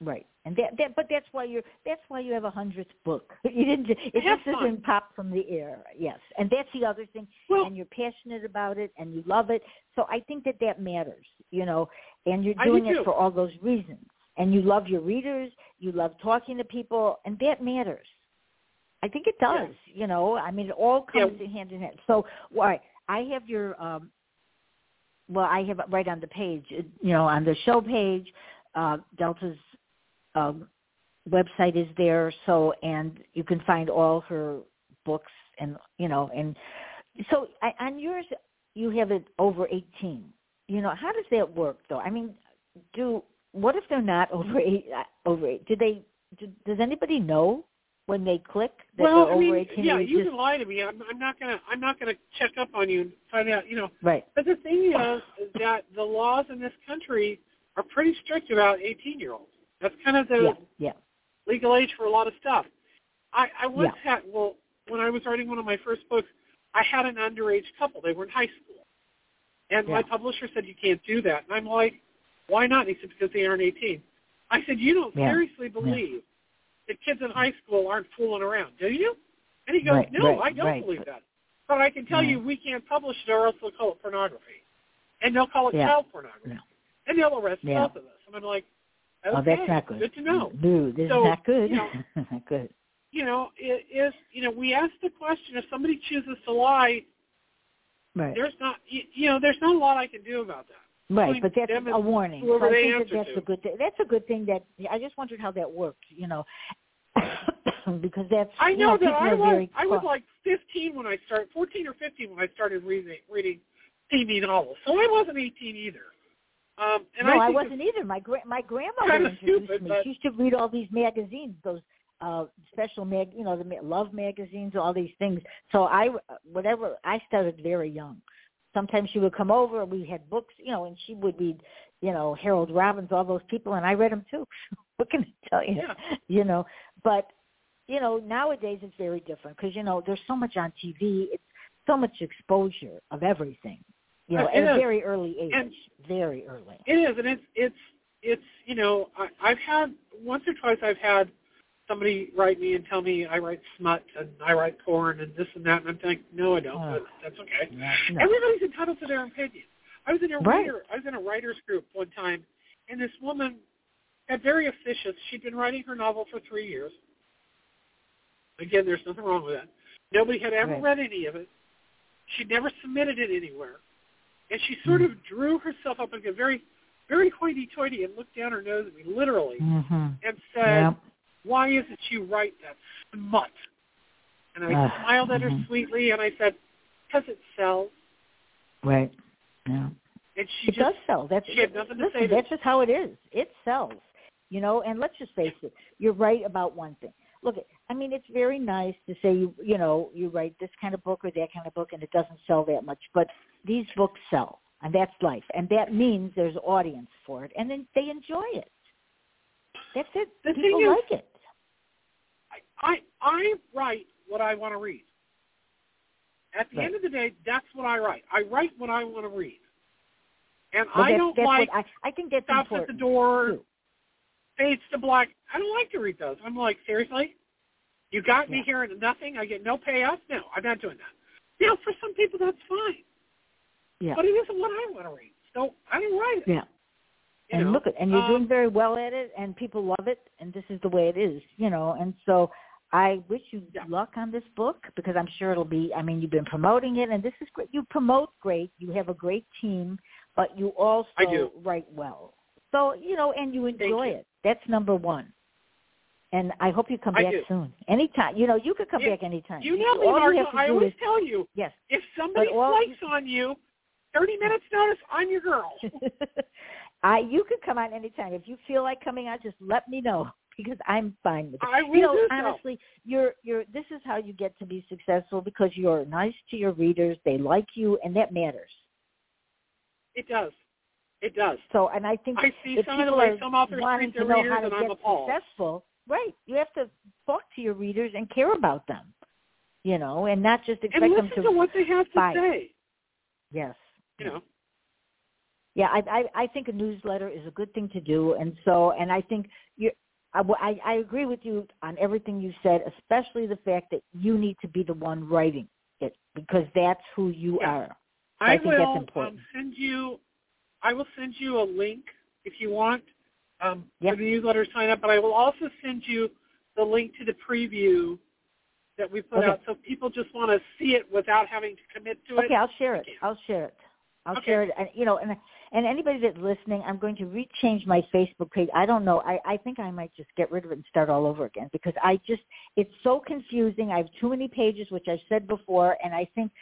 Right, and that, that, but that's why you're. That's why you have a hundredth book. You didn't. It just doesn't pop from the air. Yes, and that's the other thing. Well- and you're passionate about it, and you love it. So I think that that matters. You know, and you're I do doing it too. for all those reasons. And you love your readers. You love talking to people, and that matters. I think it Yeah. does. You know, I mean, it all Yeah. comes in hand in hand. So, all right, I have your. um Well, I have it right on the page. You know, on the show page, uh Delta's um, website is there. So, and you can find all her books, and you know, and so I, on yours, you have it over eighteen. You know, how does that work, though? I mean, do what if they're not over eight? uh, Over eight? Do they? Do, does anybody know when they click that well, they're I mean, over eighteen? yeah, you just, can lie to me. I'm, I'm not gonna. I'm not gonna check up on you and find out. You know, right. but the thing is, is that the laws in this country are pretty strict about 18 year olds. That's kind of the Yeah, yeah, legal age for a lot of stuff. I, I once Yeah. had well, when I was writing one of my first books, I had an underage couple. They were in high school, and my publisher said you can't do that, and I'm like, why not? And he said because they aren't 18. I said you don't Yeah. seriously believe that kids in high school aren't fooling around, do you? And he goes, Right, no, right, I don't right. believe that. But I can tell Right. you we can't publish it or else they'll call it pornography. And they'll call it Yeah. child pornography. Yeah. And they'll arrest Yeah. both of us. And I'm like, okay, oh, that's not good. good to know. No, this So, is not good. you know, not good. You know, it is, you know, we ask the question, if somebody chooses to lie, Right. there's not, you, you know, there's not a lot I can do about that. Right, but that's a warning. So I think that that's to. a good thing. That's a good thing that I just wondered how that worked, you know, because that's I you know that I was I was like 15 when I started, 14 or 15 when I started reading reading TV novels. So I wasn't 18 either. Um, and no, I, I, wasn't either. My gra- my grandmother kinda introduced stupid, me. She used to read all these magazines, those uh special mag, you know, the love magazines, all these things. So I, whatever, I started very young. Sometimes she would come over, we had books, you know, and she would read, you know, Harold Robbins, all those people, and I read them too. what can I tell you? Yeah. You know, but you know, nowadays it's very different because you know there's so much on TV. It's so much exposure of everything. You know, Uh, it at a very early age, And- very early. It is, and it's it's it's you know I, I've had once or twice I've had somebody write me and tell me I write smut and I write porn and this and that, and I'm thinking no I don't, Oh. but that's okay. No. Everybody's entitled to their opinion. I was in a Right. writer I was in a writers group one time, and this woman got very officious. She'd been writing her novel for three years. Again, there's nothing wrong with that. Nobody had ever Right. read any of it. She never submitted it anywhere, and she sort of drew herself up like a very, very hoity-toity and looked down her nose at me literally Mm-hmm. and said, Yep. "Why isn't you write that smut?" And I Ah, smiled at her mhm. sweetly and I said, "Because it sells." Right. Yeah. And she it just does sell. That's she had nothing to listen, say to that's me. just how it is. It sells. You know, and let's just face it. You're right about one thing. Look, I mean, it's very nice to say you you know you write this kind of book or that kind of book, and it doesn't sell that much. But these books sell, and that's life, and that means there's audience for it, and then they enjoy it. That's it. The People thing is- like it. I I write what I want to read. At the Right. end of the day, that's what I write. I write what I want to read. And Well, I that's, don't that's like I, I think that's stops important. at the door, too. fades to black. I don't like to read those. I'm like, seriously? You got me here into nothing? I get no payoff? No, I'm not doing that. Know, for some people that's fine. Yeah. But it isn't what I want to read. So I don't write it. Yeah. You and know? look at and you're Um, doing very well at it and people love it and this is the way it is you know and so i wish you Yeah. luck on this book because i'm sure it'll be i mean you've been promoting it and this is great. You promote great. You have a great team but you also write well. So you know and you enjoy you. it. That's number one. And i hope you come I back do. soon. Anytime. You know you could come You- back anytime. You know me, all you have to I do always is tell you, yes. if somebody flakes on you, 30 minutes notice, I'm your girl. I you could come on anytime. If you feel like coming on, just let me know because I'm fine with it. I will you know, do so. honestly, you're you're this is how you get to be successful because you're nice to your readers, they like you and that matters. It does. It does. So and I think I see if some of the way some authors treat their readers, and I'm appalled. successful, right. You have to talk to your readers and care about them. You know, and not just expect And them listen to, to what they have to buy say. Yes. You know. Yeah, I, I I think a newsletter is a good thing to do, and so and I think you. I, I I agree with you on everything you said, especially the fact that you need to be the one writing it because that's who you Yes. are. I, I think that's will um, send you. I will send you a link if you want um, Yep. for the newsletter sign up, but I will also send you the link to the preview that we put Okay. out, so people just want to see it without having to commit to it. Okay, I'll share it. I'll share it. I'll Okay. share it. And you know, and and anybody that's listening, I'm going to rechange my Facebook page. I don't know. I I think I might just get rid of it and start all over again because I just it's so confusing. I have too many pages, which I said before, and I think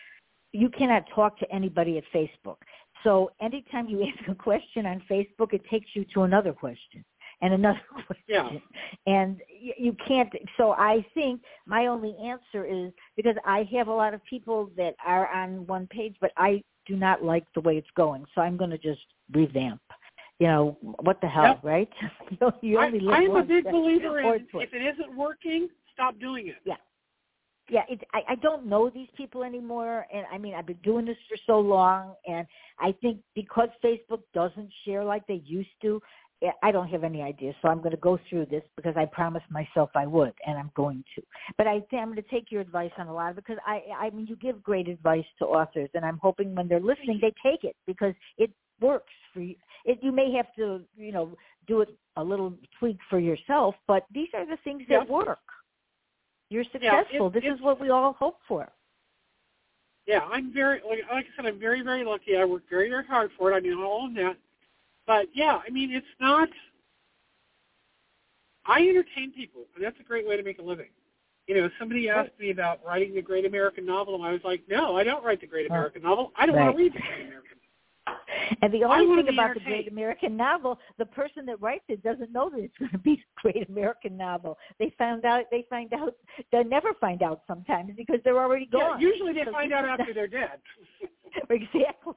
you cannot talk to anybody at Facebook. So anytime you ask a question on Facebook, it takes you to another question and another question. Yeah. And you can't. So I think my only answer is because I have a lot of people that are on one page, but I do not like the way it's going. So I'm going to just revamp. You know what the hell, Yep. right? you only I am a big believer in if it isn't working, stop doing it. Yeah. Yeah, it, I, I don't know these people anymore, and I mean I've been doing this for so long, and I think because Facebook doesn't share like they used to, I don't have any idea. So I'm going to go through this because I promised myself I would, and I'm going to. But I think I'm going to take your advice on a lot of it because I, I mean you give great advice to authors, and I'm hoping when they're listening they take it because it works for you. It, you may have to, you know, do it a little tweak for yourself, but these are the things that Yeah. work. You're Yeah, successful. it- this is what we all hope for. Yeah, I'm very like, like I said, I'm very very lucky. I worked very very hard for it. I mean, all of that. But yeah, I mean, it's not. I entertain people, and that's a great way to make a living. You know, somebody asked me about writing the great American novel, and I was like, no, I don't write the great Oh. American novel. I don't want to read the great American. And the only thing about the Great. American novel, the person that writes it doesn't know that it's going to be a Great American novel. They found out. They find out. They never find out sometimes because they're already Yeah, gone. usually they So find out after they're dead. exactly,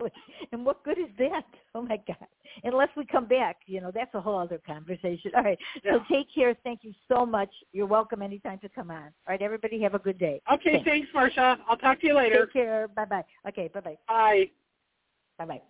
exactly. And what good is that? Oh my God! Unless we come back, you know, that's a whole other conversation. All right. Yeah. So take care. Thank you so much. You're welcome anytime to come on. All right, everybody, have a good day. Okay, thanks, Marsha. I'll talk to you later. Take care. Bye bye. Okay. Bye bye. Bye. Bye bye.